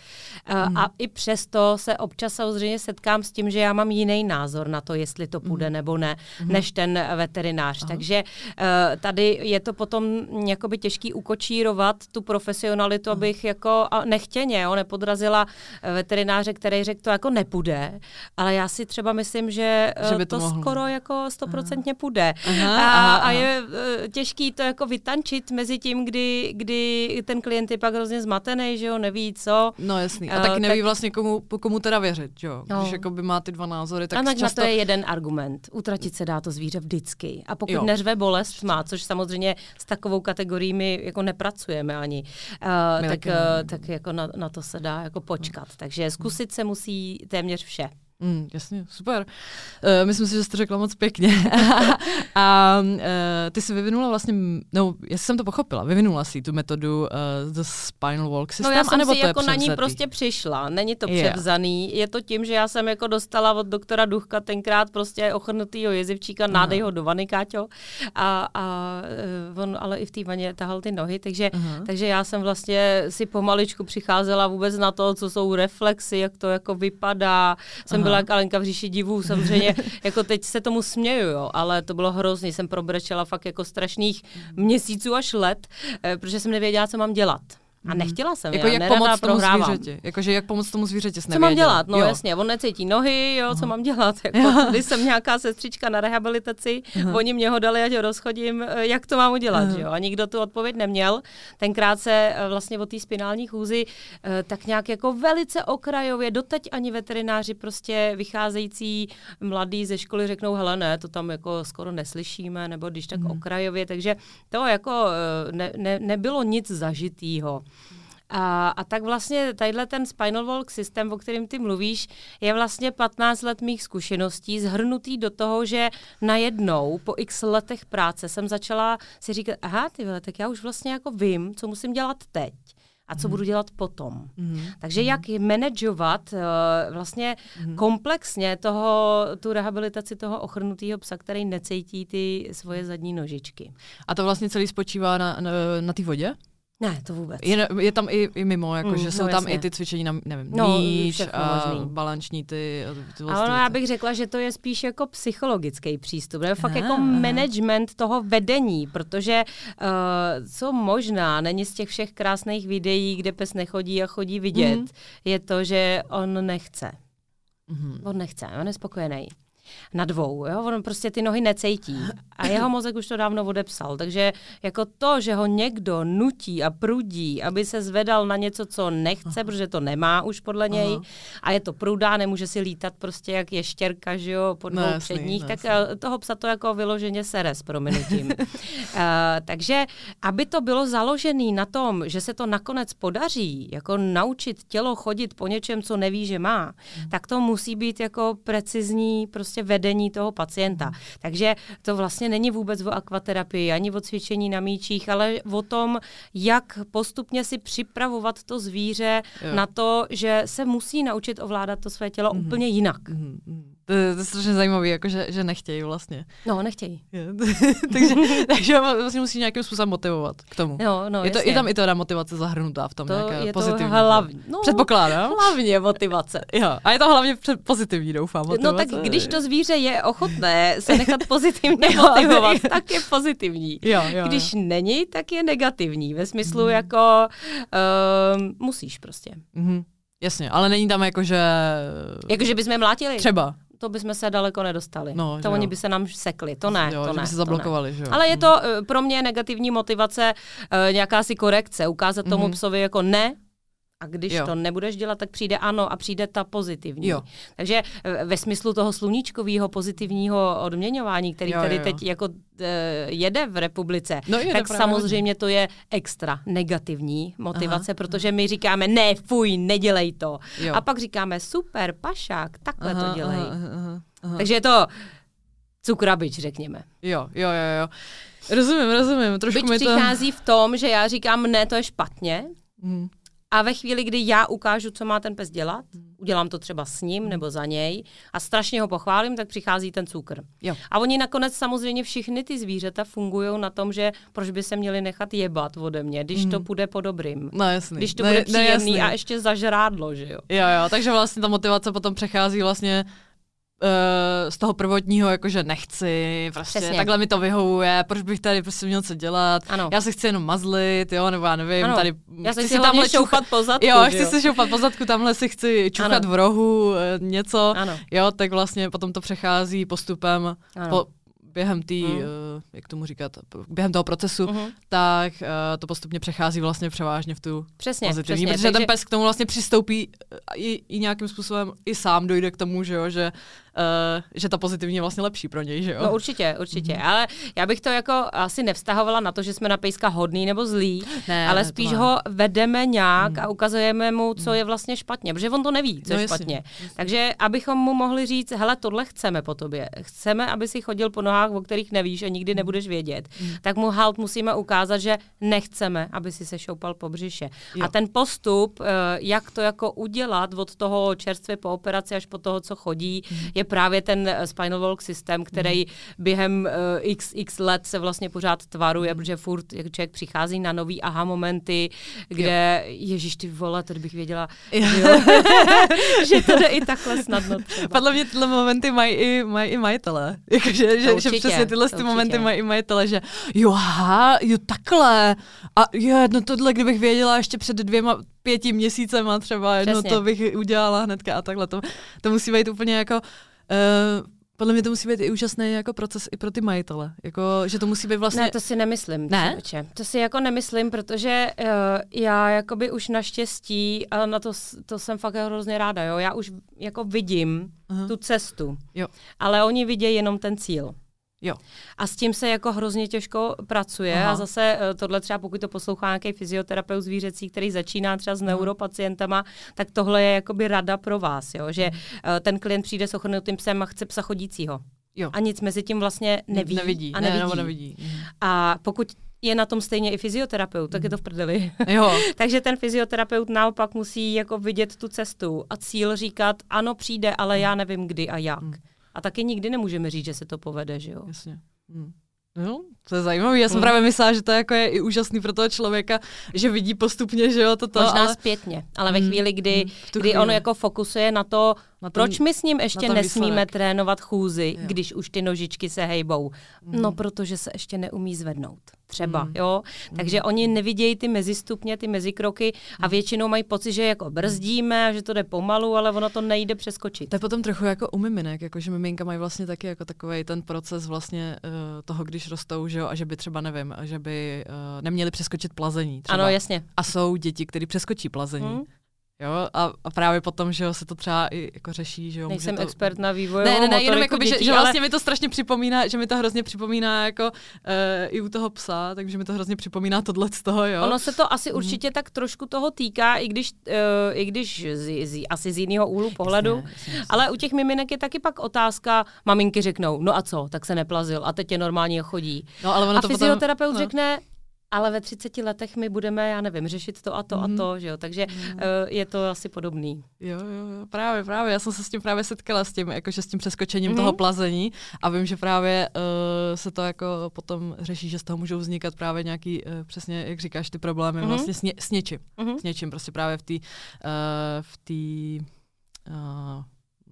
mm-hmm. A i přesto se občas samozřejmě setkám s tím, že já mám jiný názor na to, jestli to půjde mm-hmm. nebo ne, mm-hmm. než ten veterinář. Aha. Takže uh, tady je to potom jakoby těžký ukočírovat tu profesionalitu, mm-hmm. abych jako nechtěně jo, nepodrazila veterináře, který řekl to jako nepůjde půjde, ale já si třeba myslím, že, že by to, to skoro jako stoprocentně půjde. Aha, a, aha, a je uh, těžký to jako vytančit mezi tím, kdy, kdy ten klient je pak hrozně zmatený, že jo, neví co. No jasný. A uh, taky neví tak... vlastně komu, komu teda věřit, jo. No. Když jako by má ty dva názory, tak a často... na to je jeden argument. Utratit se dá to zvíře vždycky. A pokud jo. neřve bolest má, což samozřejmě s takovou kategorií my jako nepracujeme ani, uh, tak, uh, tak jako na, na to se dá jako počkat. Takže zkusit se musí téměř téměř vše. Mm, jasně, super. Uh, myslím si, že jsi to řekla moc pěkně. <laughs> a uh, ty jsi vyvinula vlastně, no, jestli jsem to pochopila, vyvinula si tu metodu uh, The Spinal Walk System, No já jsem si to jako na ní prostě přišla, není to yeah. převzaný, je to tím, že já jsem jako dostala od doktora Duchka tenkrát prostě ochrnutýho jezivčíka, uh-huh. nádej ho do vany, Káťo, a, a on ale i v té vaně tahal ty nohy, takže, uh-huh. takže já jsem vlastně si pomaličku přicházela vůbec na to, co jsou reflexy, jak to jako vypadá, jsem byla jak Alenka v říši divů, samozřejmě, <laughs> jako teď se tomu směju, jo, ale to bylo hrozný, jsem probrečela fakt jako strašných měsíců až let, eh, protože jsem nevěděla, co mám dělat. A mhm. nechtěla jsem, jako já jak pomoct tomu zvířeti. Jakože jak pomoct tomu zvířeti, Co mám dělat? No jo. jasně, on necítí nohy, jo, co mám dělat? <laughs> Jako, když jsem nějaká sestřička na rehabilitaci, Aha. oni mě ho dali, ať ho rozchodím, eh, jak to mám udělat, jo? A nikdo tu odpověď neměl. Tenkrát se eh, vlastně o té spinální chůzi eh, tak nějak jako velice okrajově, doteď ani veterináři prostě vycházející mladí ze školy řeknou, hele ne, to tam jako skoro neslyšíme, nebo když tak hmm. okrajově, takže to jako ne, ne, nebylo nic zažitýho. A, a tak vlastně tadyhle ten Spinal Walk systém, o kterém ty mluvíš, je vlastně 15 let mých zkušeností zhrnutý do toho, že najednou po x letech práce jsem začala si říkat, aha, ty vole, tak já už vlastně jako vím, co musím dělat teď a co mm. budu dělat potom. Mm. Takže jak manažovat uh, vlastně mm. komplexně toho, tu rehabilitaci toho ochrnutého psa, který necítí ty svoje zadní nožičky. A to vlastně celý spočívá na, na, na té vodě? Ne, to vůbec. Je, je tam i, i mimo, jako, mm, že jsou no, tam i ty cvičení na, nevím, no, míč, a balanční ty. ty Ale no, já bych řekla, že to je spíš jako psychologický přístup, nebo fakt jako management toho vedení, protože uh, co možná není z těch všech krásných videí, kde pes nechodí a chodí vidět, mm. je to, že on nechce. Mm. On nechce, on je spokojený na dvou. Jo? On prostě ty nohy necejtí. A jeho mozek už to dávno odepsal. Takže jako to, že ho někdo nutí a prudí, aby se zvedal na něco, co nechce, protože to nemá už podle něj, Aha. a je to prudá, nemůže si lítat prostě jak ještěrka, že jo, po dvou no, předních, tak jasný. toho psa to jako vyloženě sere s prominutím. uh, <laughs> takže aby to bylo založené na tom, že se to nakonec podaří, jako naučit tělo chodit po něčem, co neví, že má, hmm. tak to musí být jako precizní prostě prostě vedení toho pacienta. Hmm. Takže to vlastně není vůbec o akvaterapii, ani o cvičení na míčích, ale o tom, jak postupně si připravovat to zvíře jo. na to, že se musí naučit ovládat to své tělo mm-hmm. úplně jinak. Mm-hmm. To, to je strašně zajímavé, jako že, že nechtějí vlastně. No, nechtějí. <laughs> takže, <laughs> takže vlastně musí nějakým způsobem motivovat k tomu. No, no, je, to, je tam i ta motivace zahrnutá v tom to nějaké je pozitivní. To hlavní. No, Předpokládám. Hlavně motivace. <laughs> jo, a je to hlavně pozitivní, doufám. Motivace. No tak když to zvíře je ochotné se nechat pozitivně motivovat, tak je pozitivní. Jo, jo, když jo. není, tak je negativní. Ve smyslu mm. jako uh, musíš prostě. Mm-hmm. Jasně, ale není tam jako, že... Jako, že bychom mlátili? Třeba to bychom se daleko nedostali. No, to oni jo. by se nám sekli, to ne. Jo, to že ne, by se zablokovali, že jo. Ale je to uh, pro mě negativní motivace, uh, nějaká si korekce, ukázat tomu mm-hmm. psovi jako ne, A když jo. to nebudeš dělat, tak přijde ano a přijde ta pozitivní. Jo. Takže eh, ve smyslu toho sluníčkového pozitivního odměňování, který jo, tady jo, teď jako uh, jede v republice, no, jede tak právě. samozřejmě to je extra negativní motivace, aha, protože my říkáme ne, fuj, nedělej to. Jo. A pak říkáme super, pašák, takhle aha, to dělej. Aha, aha, aha. Takže je to cukrabič, řekněme. Jo, jo, jo, jo. Rozumím, rozumím. Trošku Byť mi to... přichází v tom, že já říkám, ne, to je špatně. Hmm. A ve chvíli, kdy já ukážu, co má ten pes dělat, hmm. udělám to třeba s ním hmm. nebo za něj a strašně ho pochválím, tak přichází ten cukr. Jo. A oni nakonec samozřejmě všechny ty zvířata fungují na tom, že proč by se měli nechat jebat ode mě, když hmm. to půjde po dobrým. No jasný. Když to no, bude no, příjemný no, a ještě zažrádlo, že jo. Jo, jo, takže vlastně ta motivace potom přechází vlastně z toho prvotního, jakože nechci, prostě Přesně. takhle mi to vyhovuje, proč bych tady prostě měl co dělat, ano. já se chci jenom mazlit, jo, nebo já nevím, ano. tady já chci si tamhle šoupat po zadku, jo, chci si šoupat po zadku, tamhle si chci čuchat ano. v rohu, eh, něco, ano. jo, tak vlastně potom to přechází postupem, ano. po, během tý, mm. uh, jak tomu říkat, během toho procesu, mm-hmm. tak uh, to postupně přechází vlastně převážně v tu přesně, pozitivní, přesně, protože takže... ten pes k tomu vlastně přistoupí i, i nějakým způsobem i sám dojde k tomu, že jo, že uh, že ta pozitivní je vlastně lepší pro něj, že jo? No určitě, určitě, mm-hmm. ale já bych to jako asi nevztahovala na to, že jsme na pejska hodný nebo zlý, ne, ale spíš ho vedeme nějak mm. a ukazujeme mu, co mm. je vlastně špatně, protože on to neví, co no, je špatně. Jasně. Takže abychom mu mohli říct, hele, tohle chceme po tobě, chceme, aby si chodil po nohách, o kterých nevíš a nikdy nebudeš vědět, mm. tak mu halt musíme ukázat, že nechceme, aby si se šoupal po břiše. Jo. A ten postup, eh, jak to jako udělat od toho čerstvě po operaci až po toho, co chodí, mm. je právě ten eh, spinal walk systém, který mm. během uh, x, x let se vlastně pořád tvaruje, protože furt jak člověk přichází na nový aha momenty, kde, jo. ježíš ty vole, to bych věděla, jo. <laughs> <laughs> že to jde i takhle snadno třeba. Podle mě tyhle momenty mají i, mají i majitele. <laughs> Jako, že, že, že přesně tyhle ty momenty mají i majitele, že jo, aha, jo, takhle. A jo, no tohle, kdybych věděla ještě před dvěma, pěti měsícema třeba, no to bych udělala hnedka a takhle. To, to musí být úplně jako Uh, podle mě to musí být i úžasný jako proces i pro ty majitele. Jako, že to musí být vlastně... Ne, to si nemyslím. Ne? Člověče. To si jako nemyslím, protože uh, já jakoby už naštěstí, ale na to, to jsem fakt hrozně ráda, jo. Já už jako vidím uh-huh. tu cestu. Jo. Ale oni vidějí jenom ten cíl. Jo. A s tím se jako hrozně těžko pracuje Aha. a zase eh, tohle třeba pokud to poslouchá nějaký fyzioterapeut zvířecí, který začíná třeba s neuropacientama, tak tohle je jakoby rada pro vás, jo? že mhm. eh, ten klient přijde s ochrnutým psem a chce psa chodícího. Jo. A nic mezi tím vlastně neví. Nevidí. A nevidí. Ne, nevidí. Mhm. A pokud je na tom stejně i fyzioterapeut, tak je to v prdeli. <laughs> Jo. <laughs> Takže ten fyzioterapeut naopak musí jako vidět tu cestu a cíl říkat, ano, přijde, ale já nevím kdy a jak. Hmm. A taky nikdy nemůžeme říct, že se to povede, že jo? Jasně. Hmm. No, to je zajímavé. Já jsem mm. právě myslela, že to jako je i úžasný pro toho člověka, že vidí postupně, že jo, toto. Možná ale... zpětně, ale ve chvíli, kdy, mm, kdy on jako fokusuje na to, ten, proč my s ním ještě nesmíme výsledek. trénovat chůzy, jo. když už ty nožičky se hejbou. Mm. No, protože se ještě neumí zvednout třeba, mm. jo. Takže mm. oni nevidějí ty mezistupně, ty mezikroky a mm. většinou mají pocit, že jako brzdíme a že to jde pomalu, ale ono to nejde přeskočit. To je potom trochu jako u miminek, jako že miminka mají vlastně taky jako takový ten proces vlastně uh, toho, když rostou, že jo, a že by třeba, nevím, že by uh, neměli přeskočit plazení třeba. Ano, jasně. A jsou děti, které přeskočí plazení. Mm. Jo, a, a právě potom, že jo, se to třeba i jako řeší, že jo. Nejsem to... expert na vývoj. Ne, ne, ne, jenom jako, dětí, že, že vlastně ale... mi to strašně připomíná, že mi to hrozně připomíná jako uh, i u toho psa, takže mi to hrozně připomíná tohle z toho, jo. Ono se to asi mm. určitě tak trošku toho týká, i když, uh, i když z, z, asi z jiného úhlu pohledu, jasně, jasně, jasně. ale u těch miminek je taky pak otázka, maminky řeknou, no a co, tak se neplazil a teď je normálně chodí. No, ale ono a to fyzioterapeut potom, no. řekne, ale ve 30 letech my budeme, já nevím, řešit to a to mm. a mhm. to, že jo, takže mm. uh, je to asi podobný. Jo, jo, jo, právě, právě, já jsem se s tím právě setkala s tím, jakože s tím přeskočením mm. toho plazení a vím, že právě uh, se to jako potom řeší, že z toho můžou vznikat právě nějaký, uh, přesně, jak říkáš, ty problémy mm. vlastně s, ně, s něčím, mm. s něčím, prostě právě v té, uh, v té, uh,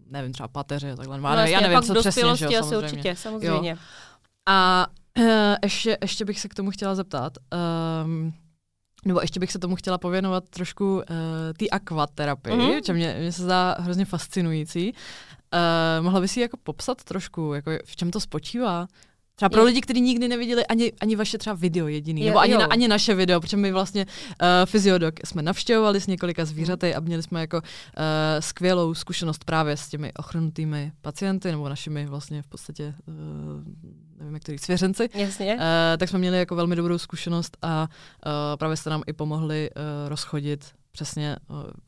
nevím, třeba pateře, takhle, no, já nevím, co přesně, že jo, asi určitě, samozřejmě. Jo. A Uh, ještě, ještě bych se k tomu chtěla zeptat. Um, nebo ještě bych se tomu chtěla pověnovat trošku uh, té akvaterapii, mm-hmm. čo mě, mě se zdá hrozně fascinující. Uh, mohla by si jako popsat trošku, jako v čem to spočívá? Třeba pro lidi, kteří nikdy neviděli ani, ani vaše třeba video jediný, je, nebo ani, na, ani naše video, protože my vlastně uh, Fyziodok jsme navštěvovali s několika zvířaty a měli jsme jako uh, skvělou zkušenost právě s těmi ochrnutými pacienty, nebo našimi vlastně v podstatě, uh, nevím, jak to říct, svěřenci. Jasně. Uh, tak jsme měli jako velmi dobrou zkušenost a uh, právě jste nám i pomohli uh, rozchodit přesně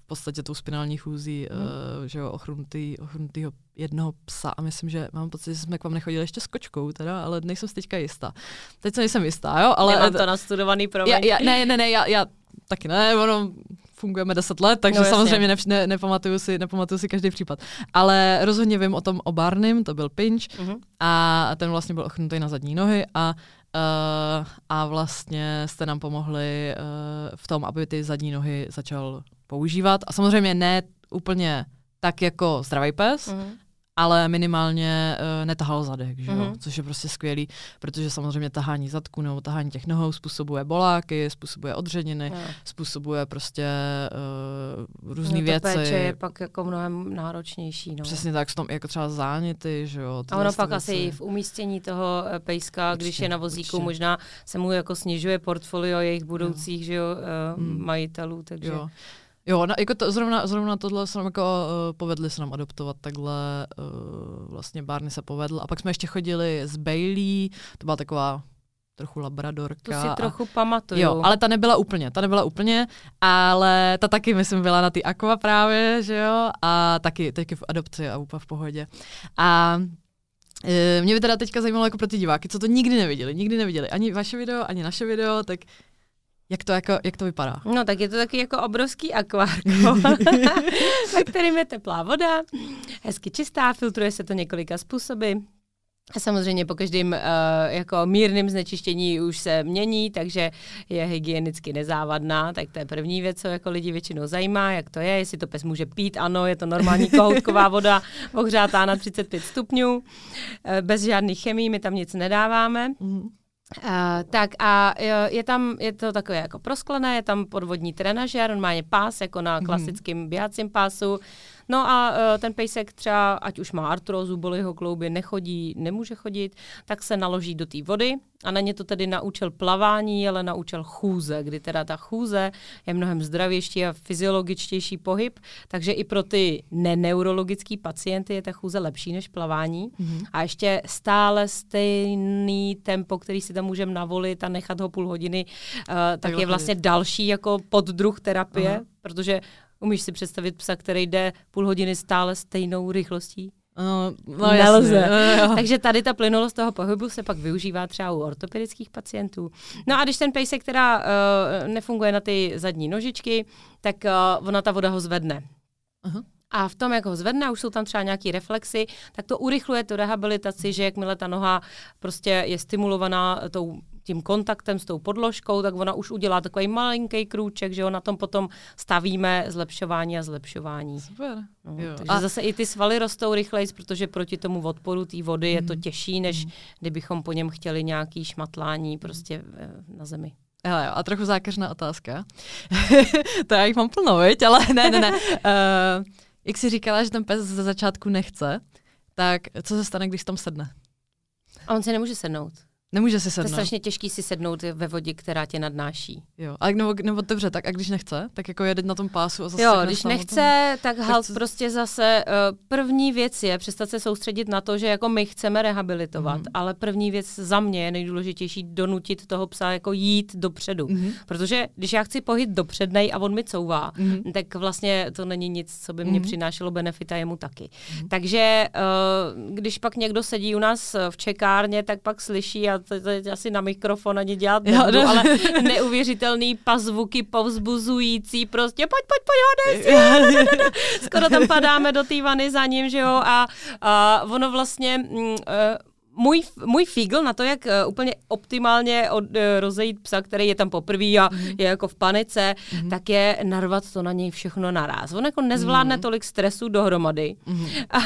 v podstatě tou spinální chůzí, hmm. že jo, ochrnutý, ochrnutýho jednoho psa a myslím, že mám pocit, že jsme k vám nechodili ještě s kočkou teda, ale nejsem si teďka jistá. Teď se nejsem jistá, jo, ale... Nemám to nastudovaný, pro Já, já, ne, ne, ne, já, já taky ne, ono fungujeme deset let, takže no, samozřejmě ne, ne, nepamatuju, si, nepamatuju si každý případ. Ale rozhodně vím o tom o Barnym, to byl Pinch mm-hmm. a ten vlastně byl ochrnutý na zadní nohy a Uh, a vlastně jste nám pomohli uh, v tom, aby ty zadní nohy začal používat. A samozřejmě ne úplně tak jako zdravý pes, mm-hmm ale minimálně uh, netahal zadek, že jo? Mm-hmm. což je prostě skvělý, protože samozřejmě tahání zadku nebo tahání těch nohou způsobuje boláky, způsobuje odřediny, no. způsobuje prostě uh, různé no, věci. péče je pak jako mnohem náročnější. No. Přesně tak, s tom jako třeba záněty, že jo. A ono pak věci. asi v umístění toho eh, pejska, určitě, když je na vozíku, určitě. možná se mu jako snižuje portfolio jejich budoucích, jo. že jo, uh, mm. majitelů, takže... Jo. Jo, no, jako to, zrovna, zrovna tohle se nám jako uh, povedli se nám adoptovat takhle, uh, vlastně Barney se povedl. A pak jsme ještě chodili s Bailey, to byla taková trochu labradorka. To si trochu pamatuju. Jo, ale ta nebyla úplně, ta nebyla úplně, ale ta taky, myslím, byla na ty aqua právě, že jo, a taky, taky v adopci a úplně v pohodě. A e, mě by teda teďka zajímalo jako pro ty diváky, co to nikdy neviděli, nikdy neviděli ani vaše video, ani naše video, tak jak to, jako, jak to vypadá? No tak je to taky jako obrovský akvárko, <laughs> ve kterým je teplá voda, hezky čistá, filtruje se to několika způsoby. A samozřejmě po každém uh, jako mírném znečištění už se mění, takže je hygienicky nezávadná, tak to je první věc, co jako lidi většinou zajímá, jak to je, jestli to pes může pít, ano, je to normální kohoutková voda, ohřátá na 35 stupňů, uh, bez žádných chemii, my tam nic nedáváme. Mm-hmm. Uh, tak a je tam, je to takové jako prosklené, je tam podvodní trenažer, normálně pás, jako na mhm. klasickém běhacím pásu, No a uh, ten pejsek třeba, ať už má artrózu, bolí ho klouby, nechodí, nemůže chodit, tak se naloží do té vody a není to tedy na účel plavání, ale na účel chůze, kdy teda ta chůze je mnohem zdravější a fyziologičtější pohyb, takže i pro ty neneurologický pacienty je ta chůze lepší než plavání. Mm-hmm. A ještě stále stejný tempo, který si tam můžeme navolit a nechat ho půl hodiny, uh, tak, tak je vlastně další jako poddruh terapie, Aha. protože Umíš si představit psa, který jde půl hodiny stále stejnou rychlostí? No, no Nelze. Jasně, no, Takže tady ta plynulost toho pohybu se pak využívá třeba u ortopedických pacientů. No a když ten pejsek která uh, nefunguje na ty zadní nožičky, tak uh, ona ta voda ho zvedne. Uh-huh. A v tom, jak ho zvedne, už jsou tam třeba nějaké reflexy, tak to urychluje tu rehabilitaci, že jakmile ta noha prostě je stimulovaná tou tím kontaktem s tou podložkou, tak ona už udělá takový malinký krůček, že jo, na tom potom stavíme zlepšování a zlepšování. Super. No, jo. Takže a... zase i ty svaly rostou rychleji, protože proti tomu odporu té vody mm. je to mhm. těžší, než mm. kdybychom po něm chtěli nějaký šmatlání prostě eh, na zemi. Hele jo, a trochu zákeřná otázka. <laughs> to já jich mám plno, viď? ale ne, ne, ne. Uh, <laughs> jak jsi říkala, že ten pes ze začátku nechce, tak co se stane, když tam sedne? A on se nemůže sednout. Nemůže si sednout. To je strašně těžký si sednout ve vodě, která tě nadnáší. Jo, a nebo, nebo dobře, tak a když nechce, tak jako jedet na tom pásu a zase Jo, když nechce, tom, tak halt tak prostě zase uh, první věc je přestat se soustředit na to, že jako my chceme rehabilitovat, mm. ale první věc za mě je nejdůležitější donutit toho psa jako jít dopředu. Mm. Protože když já chci pohyt dopřednej a on mi couvá, mm. tak vlastně to není nic, co by mě mm. přinášelo benefita jemu taky. Mm. Takže uh, když pak někdo sedí u nás v čekárně, tak pak slyší a to, to je asi na mikrofon ani dělat nebudu, jo, no. ale <laughs> neuvěřitelný pazvuky povzbuzující, prostě pojď, pojď, pojď, hodej <laughs> Skoro tam padáme do té vany za ním, že jo, a, a ono vlastně mm, uh, můj, můj fígl na to, jak uh, úplně optimálně od, uh, rozejít psa, který je tam poprvé a mm. je jako v panice, mm. tak je narvat to na něj všechno naraz. On jako nezvládne mm. tolik stresu dohromady. Mm. A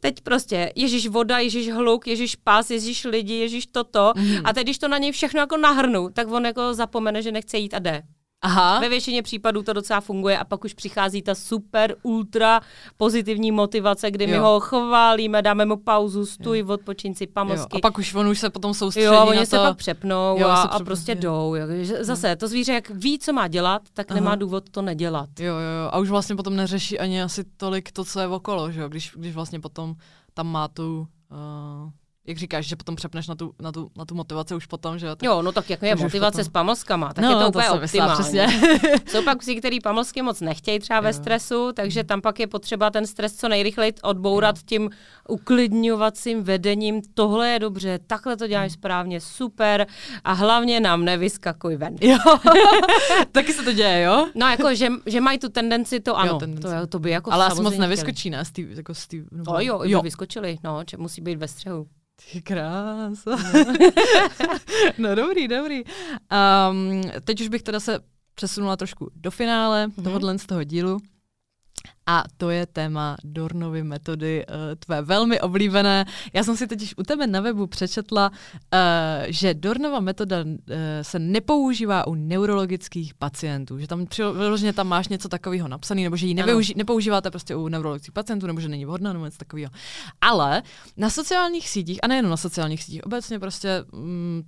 teď prostě ježíš voda, ježíš hluk, ježíš pás, ježíš lidi, ježíš toto. Mm. A teď, když to na něj všechno jako nahrnu, tak on jako zapomene, že nechce jít a jde. Aha. Ve většině případů to docela funguje a pak už přichází ta super, ultra pozitivní motivace, kdy jo. my ho chválíme, dáme mu pauzu, stůj, jo. odpočin si pamosky. A pak už on už se potom soustředí Jo, oni na se to... pak přepnou jo, a, a prostě jo. jdou. Jo. Zase to zvíře, jak ví, co má dělat, tak Aha. nemá důvod to nedělat. Jo, jo, jo. A už vlastně potom neřeší ani asi tolik to, co je okolo, že jo? Když, když vlastně potom tam má tu... Uh jak říkáš, že potom přepneš na tu, na tu, na tu motivaci už potom, že jo? Jo, no tak jako je motivace potom... s pamlskama, tak no, je to, to úplně optimální. <laughs> Jsou pak psi, který pamlsky moc nechtějí třeba jo. ve stresu, takže tam pak je potřeba ten stres co nejrychleji odbourat jo. tím uklidňovacím vedením. Tohle je dobře, takhle to děláš správně, super a hlavně nám nevyskakuj ven. <laughs> Jo, <laughs> taky se to děje, jo? No jako, že, že mají tu tendenci, to ano, jo, tendenci. to, to by jako Ale asi moc nevyskočí, ne? Steve, jako Steve, nebo... O jo, jo, vyskočili, no, musí být ve střehu. Ty krása. no <laughs> dobrý, dobrý. Um, teď už bych teda se přesunula trošku do finále mm-hmm. tohohle z toho dílu. A to je téma Dornovy metody, eh, tvé velmi oblíbené. Já jsem si teď u tebe na webu přečetla, eh, že Dornova metoda eh, se nepoužívá u neurologických pacientů, že tam vyloženě tam máš něco takového napsané, nebo že ji nevyuži- nepoužíváte prostě u neurologických pacientů, nebo že není vhodná, nebo něco takového. Ale na sociálních sítích, a nejen na sociálních sítích, obecně prostě mm,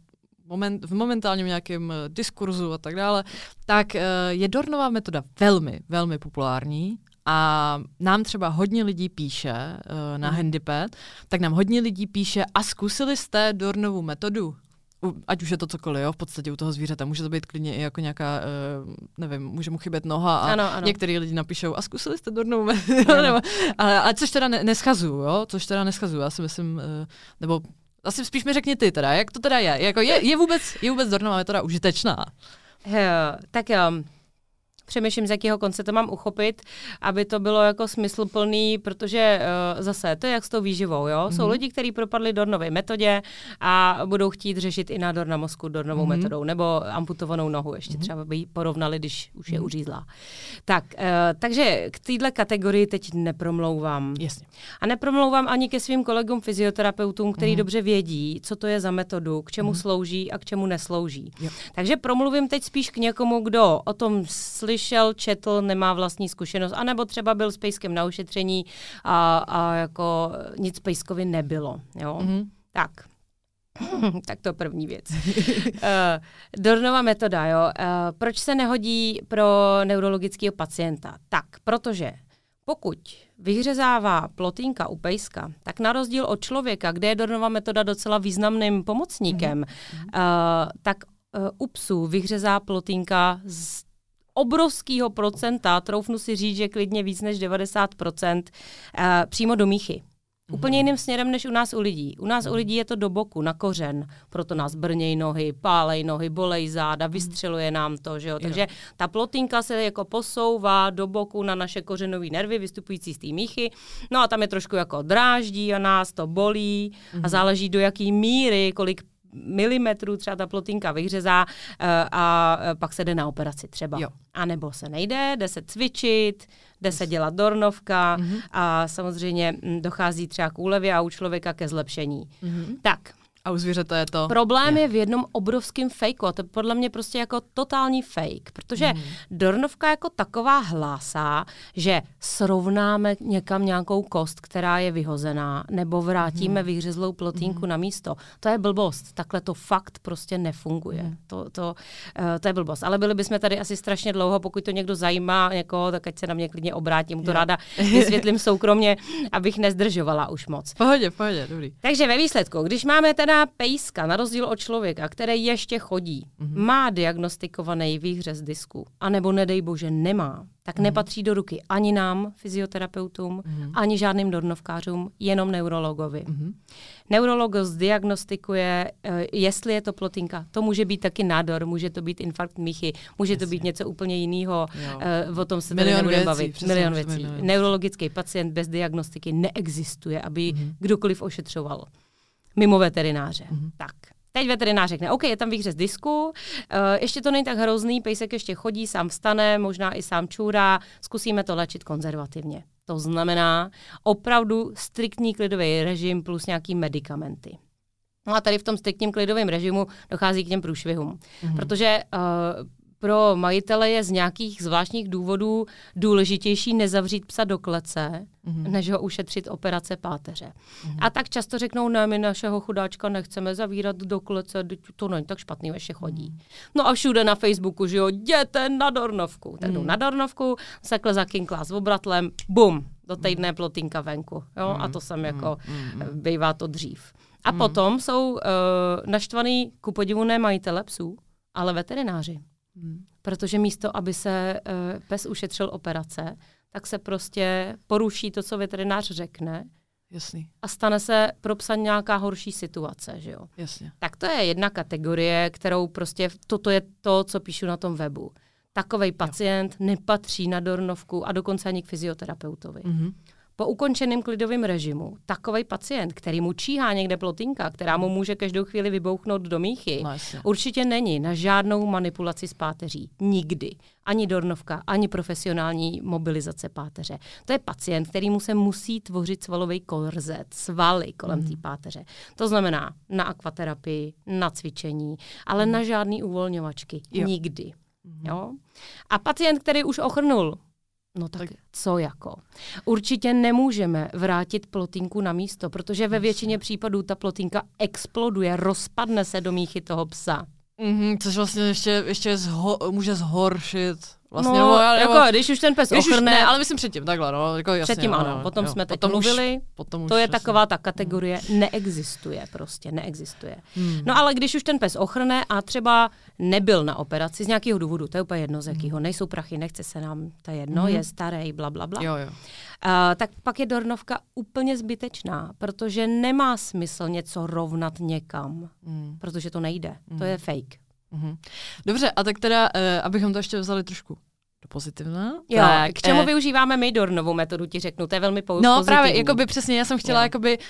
moment, v momentálním nějakém diskurzu a tak dále, tak je Dornová metoda velmi, velmi populární a nám třeba hodně lidí píše uh, na mm. Handypad, tak nám hodně lidí píše a zkusili jste Dornovu metodu? U, ať už je to cokoliv, jo, v podstatě u toho zvířete. Může to být klidně i jako nějaká, uh, nevím, může mu chybět noha a ano, ano. některý lidi napíšou a zkusili jste Dornovu metodu? <laughs> nebo, a, a což teda ne, neschazuju, jo, což teda neschazuju. Já si myslím, uh, nebo asi spíš mi řekni ty teda, jak to teda je? Jako je, je, vůbec, je vůbec Dornova metoda užitečná? Jo, tak jo přemýšlím, z jakého konce to mám uchopit, aby to bylo jako smysluplný, protože uh, zase to je jak s tou výživou, jo. Mm-hmm. Jsou mhm. lidi, kteří propadli Dornově metodě a budou chtít řešit i nádor na mozku Dornovou mm-hmm. metodou, nebo amputovanou nohu, ještě mm-hmm. třeba by ji porovnali, když už je mm-hmm. uřízlá. Tak, uh, takže k téhle kategorii teď nepromlouvám. Jasně. A nepromlouvám ani ke svým kolegům fyzioterapeutům, kteří mm-hmm. dobře vědí, co to je za metodu, k čemu mm-hmm. slouží a k čemu neslouží. Jo. Takže promluvím teď spíš k někomu, kdo o tom slyší slyšel, četl, nemá vlastní zkušenost, anebo třeba byl s pejskem na ušetření a, a jako nic pejskovi nebylo. Jo? Mm-hmm. Tak. <clears throat> tak to první věc. uh, Dornova metoda, jo. Uh, proč se nehodí pro neurologického pacienta? Tak, protože pokud vyhřezává plotínka u pejska, tak na rozdíl od člověka, kde je Dornova metoda docela významným pomocníkem, mm-hmm. uh, tak uh, u psů vyhřezá plotínka z obrovského procenta, troufnu si říct, že klidně víc než 90%, uh, eh, přímo do míchy. Mm-hmm. Úplně jiným směrem než u nás u lidí. U nás u lidí je to do boku, na kořen, proto nás brněj nohy, pálej nohy, bolej záda, mhm. vystřeluje nám to, že jo. Takže ta plotinka se jako posouvá do boku na naše kořenové nervy vystupující z té míchy. No a tam je trošku jako dráždí a nás to bolí a mhm. záleží do jaký míry, kolik milimetrů třeba ta plotinka vyhřezá eh, a eh, pak se jde na operaci třeba. Jo. A nebo se nejde, jde se cvičit, jde se dělat dornovka mm-hmm. a samozřejmě hm, dochází třeba k úlevě a u člověka ke zlepšení. Mm-hmm. Tak, a u zvířete je to... Problém je, je v jednom obrovském fejku a to je podle mě prostě jako totální fake, protože mm. Dornovka jako taková hlásá, že srovnáme někam nějakou kost, která je vyhozená, nebo vrátíme mm. vyhřezlou plotínku mm. na místo. To je blbost. Takhle to fakt prostě nefunguje. Mm. To, to, uh, to je blbost. Ale byli bychom tady asi strašně dlouho, pokud to někdo zajímá, někoho, tak ať se na mě klidně obrátí. Mu to ráda <laughs> vysvětlím soukromně, abych nezdržovala už moc. Pohodě, pohodě, dobrý. Takže ve výsledku, když máme teda pejska, na rozdíl od člověka, který ještě chodí, mm-hmm. má diagnostikovaný výhřez disku, anebo nedej bože nemá, tak mm-hmm. nepatří do ruky ani nám, fyzioterapeutům, mm-hmm. ani žádným dornovkářům, jenom neurologovi. Mm-hmm. Neurolog zdiagnostikuje, uh, jestli je to plotinka. To může být taky nádor, může to být infarkt míchy, může Jasně. to být něco úplně jiného. Uh, o tom se tady nebudeme bavit. Milion věcí. Neurologický pacient bez diagnostiky neexistuje, aby mm-hmm. kdokoliv ošetřoval mimo veterináře. Mm-hmm. Tak. Teď veterinář řekne, OK, je tam výhřez disku, uh, ještě to není tak hrozný, pejsek ještě chodí, sám vstane, možná i sám čůrá, zkusíme to léčit konzervativně. To znamená opravdu striktní klidový režim plus nějaký medicamenty. No a tady v tom striktním klidovém režimu dochází k těm průšvihům, mm-hmm. protože uh, pro majitele je z nějakých zvláštních důvodů důležitější nezavřít psa do klece, mm-hmm. než ho ušetřit operace páteře. Mm-hmm. A tak často řeknou, ne, my našeho chudáčka nechceme zavírat do klece, to není tak špatný, ještě chodí. Mm-hmm. No a všude na Facebooku, že jo, jděte na Dornovku. Tak mm-hmm. na Dornovku, sekle za King s obratlem, bum, do týdne plotinka venku. Jo? Mm-hmm. A to jsem jako, mm-hmm. bývá to dřív. A mm-hmm. potom jsou uh, naštvaný ku podivu ne majitele psů, ale veterináři. Hmm. Protože místo, aby se uh, pes ušetřil operace, tak se prostě poruší to, co veterinář řekne. Jasný. A stane se pro psa nějaká horší situace, že jo? Jasně. Tak to je jedna kategorie, kterou prostě, toto je to, co píšu na tom webu. Takový pacient jo. nepatří na Dornovku a dokonce ani k fyzioterapeutovi. Mm-hmm po ukončeném klidovém režimu takový pacient, který mu číhá někde plotinka, která mu může každou chvíli vybouchnout do míchy, no, určitě není na žádnou manipulaci s páteří. Nikdy. Ani dornovka, ani profesionální mobilizace páteře. To je pacient, který mu se musí tvořit svalový korzet, svaly kolem mm. té páteře. To znamená na akvaterapii, na cvičení, ale mm. na žádný uvolňovačky. Jo. Nikdy. Mm. Jo? A pacient, který už ochrnul No tak, tak co jako? Určitě nemůžeme vrátit plotinku na místo, protože ve většině případů ta plotinka exploduje, rozpadne se do míchy toho psa. Mm-hmm, což vlastně ještě, ještě zho- může zhoršit Vlastně, no, nebo, jako, nebo, když už ten pes když ochrne... Už ne, ale myslím předtím, takhle, no. Jako jasně, předtím ano, ano potom jo, jsme teď potom mluvili, už, potom to už je jasně. taková ta kategorie, neexistuje prostě, neexistuje. Hmm. No ale když už ten pes ochrne a třeba nebyl na operaci z nějakého důvodu, to je úplně jedno z jakého, hmm. nejsou prachy, nechce se nám, to je jedno, hmm. je starý, bla, bla, bla. Jo, jo. Uh, tak pak je Dornovka úplně zbytečná, protože nemá smysl něco rovnat někam, hmm. protože to nejde, hmm. to je fake. Mm-hmm. Dobře, a tak teda, uh, abychom to ještě vzali trošku do pozitivna. Jo, tak, k čemu eh, využíváme my Dornovou metodu, ti řeknu, to je velmi po- No právě, jakoby přesně, já jsem chtěla jo. jakoby uh,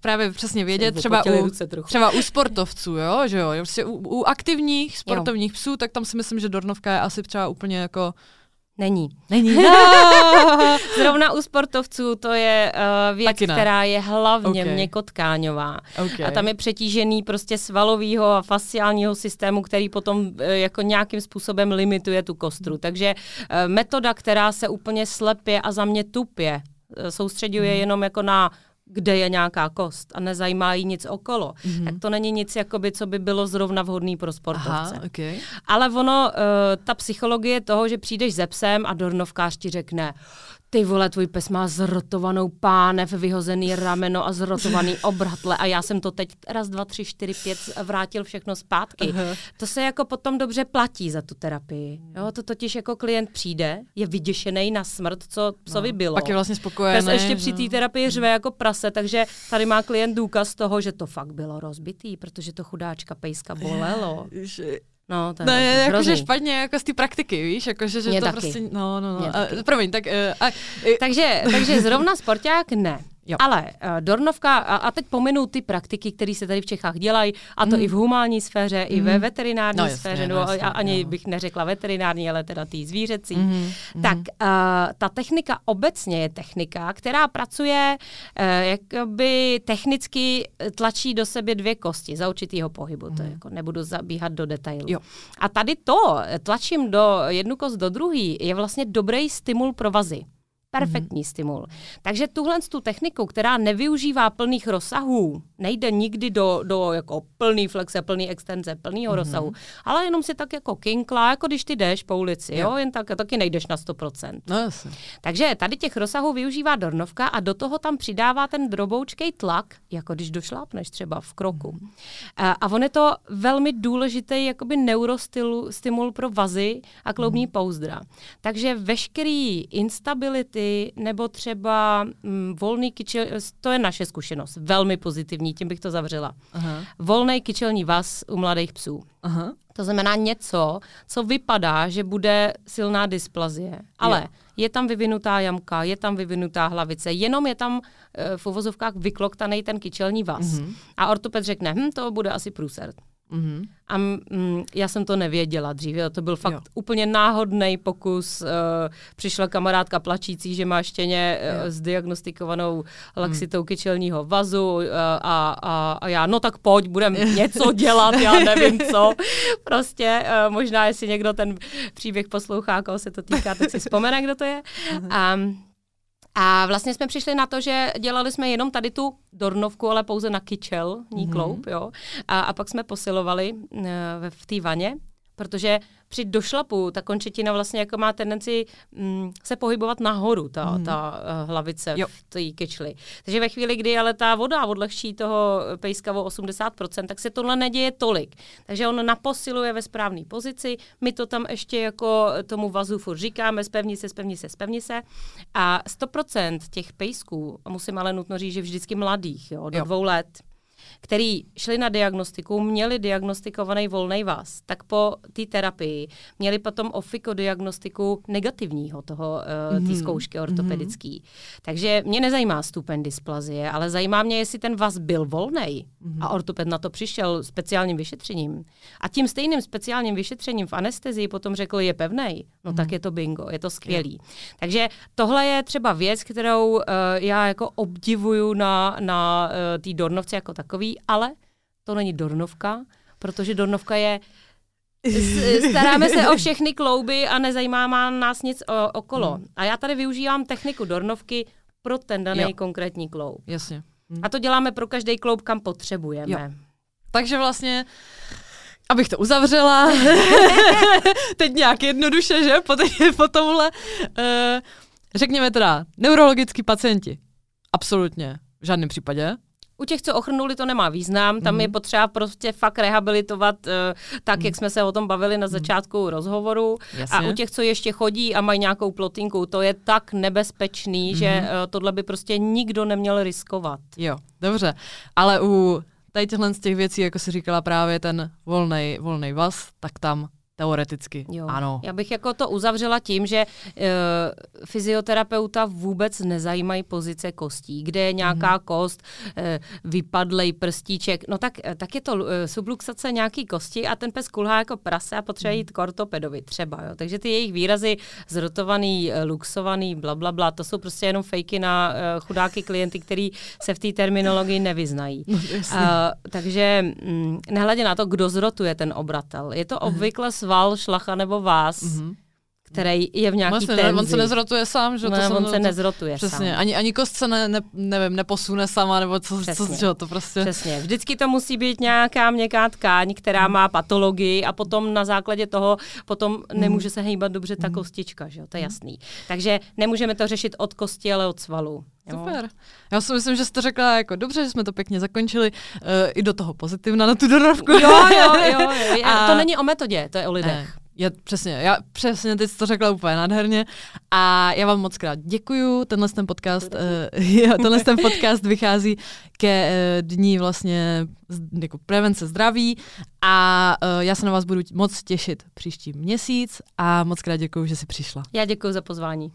právě přesně vědět, třeba u, třeba u sportovců, jo, že jo, prostě u, u aktivních sportovních jo. psů, tak tam si myslím, že Dornovka je asi třeba úplně jako Není. Není. No. <laughs> <laughs> Zrovna u sportovců to je uh, věc, která je hlavně okay. měkotkáňová. Okay. A tam je přetížený prostě svalového a fasciálního systému, který potom uh, jako nějakým způsobem limituje tu kostru. Takže uh, metoda, která se úplně slepě a za mě tupě soustředuje hmm. jenom jako na kde je nějaká kost a nezajímá jí nic okolo, mm-hmm. tak to není nic, jakoby, co by bylo zrovna vhodný pro sportovce. Aha, okay. Ale ono, uh, ta psychologie toho, že přijdeš ze psem a dornovkář ti řekne, ty vole, tvůj pes má zrotovanou pánev, vyhozený rameno a zrotovaný <laughs> obratle a já jsem to teď raz, dva, tři, čtyři, pět vrátil všechno zpátky. Uh-huh. To se jako potom dobře platí za tu terapii. Jo, to totiž jako klient přijde, je vyděšený na smrt, co psovi no, bylo. Pak je vlastně spokojený. Pes ještě při té terapii řve jako prase, takže tady má klient důkaz toho, že to fakt bylo rozbitý, protože to chudáčka pejska bolelo. No, to je ne, jakože špatně, jako z té praktiky, víš, jakože, že Mě to taky. prostě, no, no, no, a, promiň, tak... Uh, a, takže, takže zrovna sporták ne. Jo. Ale uh, Dornovka, a, a teď pominu ty praktiky, které se tady v Čechách dělají, a to mm. i v humánní sféře, mm. i ve mhm. veterinární no, jasně, sféře, no, jasně, ani jo. bych neřekla veterinární, ale teda tý zvířecí. Mm. Tak uh, ta technika obecně je technika, která pracuje, uh, jakoby technicky tlačí do sebe dvě kosti za určitýho pohybu, mm. to mhm. jako nebudu zabíhat do detailů. Jo. A tady to, tlačím do jednu kost do druhý, je vlastně dobrý stimul pro vazy perfektní mm-hmm. stimul. Takže tuhle tu techniku, která nevyužívá plných rozsahů, nejde nikdy do, do jako plný flexe, plný extenze, plného mm-hmm. rozsahu, ale jenom si tak jako kinkla, jako když ty jdeš po ulici, jo, jo jen tak, taky nejdeš na 100%. No jasně. Takže tady těch rozsahů využívá Dornovka a do toho tam přidává ten droboučkej tlak, jako když došlápneš třeba v kroku. Mm-hmm. A, a on je to velmi důležitý jakoby neurostimul pro vazy a kloubní mm-hmm. pouzdra. Takže veškerý instability nebo třeba mm, volný kyčel, to je naše zkušenost, velmi pozitivní, tím bych to zavřela. Aha. Volný kyčelní vaz u mladých psů. Aha. To znamená něco, co vypadá, že bude silná dysplazie, ale je. je tam vyvinutá jamka, je tam vyvinutá hlavice, jenom je tam e, v uvozovkách vykloktaný ten kyčelní vaz. Mm-hmm. A ortoped řekne, hm, to bude asi průser. Mm-hmm. A mm, já jsem to nevěděla dříve, to byl fakt jo. úplně náhodný pokus. Uh, přišla kamarádka plačící, že má štěně uh, s diagnostikovanou laxitou mm. kyčelního vazu uh, a, a, a já, no tak pojď, budeme něco dělat, já nevím co. <laughs> Prostě uh, možná, jestli někdo ten příběh poslouchá, koho se to týká, tak si vzpomene, kdo to je. Uh-huh. Um, a vlastně jsme přišli na to, že dělali jsme jenom tady tu dornovku, ale pouze na kyčel, ní mm-hmm. jo. A, a pak jsme posilovali uh, v té vaně, protože při došlapu ta končetina vlastně jako má tendenci mm, se pohybovat nahoru, ta, mm. ta uh, hlavice jo. v té kečli. Takže ve chvíli, kdy ale ta voda odlehčí toho pejska o 80%, tak se tohle neděje tolik. Takže on naposiluje ve správné pozici, my to tam ještě jako tomu vazu furt říkáme, spevni se, spevni se, spevni se. A 100% těch pejsků, musím ale nutno říct, že vždycky mladých, jo, do jo. dvou let, který šli na diagnostiku, měli diagnostikovaný volný vás, tak po té terapii měli potom ofikodiagnostiku negativního toho, uh, té zkoušky ortopedický. Mm-hmm. Takže mě nezajímá stupeň dysplazie, ale zajímá mě, jestli ten vás byl volný mm-hmm. a ortoped na to přišel speciálním vyšetřením. A tím stejným speciálním vyšetřením v anestezii potom řekl, je pevný. No mm-hmm. tak je to bingo, je to skvělý. Je. Takže tohle je třeba věc, kterou uh, já jako obdivuju na, na uh, té Dornovce jako takový, ale to není Dornovka, protože Dornovka je staráme se o všechny klouby a nezajímá nás nic o, okolo. Hmm. A já tady využívám techniku Dornovky pro ten daný jo. konkrétní kloub. Jasně. Hmm. A to děláme pro každý kloub, kam potřebujeme. Jo. Takže vlastně abych to uzavřela, <laughs> teď nějak jednoduše, že, po, teď, po tomhle. Uh, řekněme teda, neurologický pacienti. Absolutně. V žádném případě. U těch, co ochrnuli, to nemá význam. Tam mm. je potřeba prostě fakt rehabilitovat uh, tak, mm. jak jsme se o tom bavili na mhm. začátku mm. rozhovoru. Jasně. A u těch, co ještě chodí a mají nějakou plotinku, to je tak nebezpečný, mm. že uh, tohle by prostě nikdo neměl riskovat. Jo, dobře. Ale u tady těchhle z těch věcí, jako si říkala právě ten volný volnej vaz, tak tam Teoreticky, jo. ano. Já bych jako to uzavřela tím, že uh, fyzioterapeuta vůbec nezajímají pozice kostí, kde je nějaká mm. kost, uh, vypadlej prstíček, no tak, tak je to uh, subluxace nějaký kosti a ten pes kulhá jako prase a potřebuje jít k ortopedovi třeba, jo. Takže ty jejich výrazy zrotovaný, luxovaný, bla, bla, bla, to jsou prostě jenom fejky na uh, chudáky klienty, který se v té terminologii nevyznají. No, uh, takže mm, nehledě na to, kdo zrotuje ten obratel. Je to obvykle sval, šlacha nebo vás, mm-hmm. Který je v nějaký Vlastně, tenzi. On se nezrotuje sám, že? No, to on se nezrotuje Přesně, sám. Ani, ani kost se ne, ne, nevím, neposune sama, nebo co, Přesně. co, to prostě. Přesně, vždycky to musí být nějaká měkká tkáň, která má patologii a potom na základě toho potom mm. nemůže se hýbat dobře ta mm. kostička, že jo, to je mhm. jasný. Takže nemůžeme to řešit od kosti, ale od svalu. Super. Já si myslím, že jsi to řekla jako dobře, že jsme to pěkně zakončili uh, i do toho pozitivna na tu dorovku. Jo, jo, jo. jo. <laughs> A... To není o metodě, to je o lidech. Ne. Já, přesně, já přesně teď jsi to řekla úplně nádherně a já vám moc krát děkuju. Tenhle ten podcast, uh, <laughs> tenhle ten podcast vychází ke uh, dní vlastně jako prevence zdraví a uh, já se na vás budu moc těšit příští měsíc a moc krát děkuju, že jsi přišla. Já děkuji za pozvání.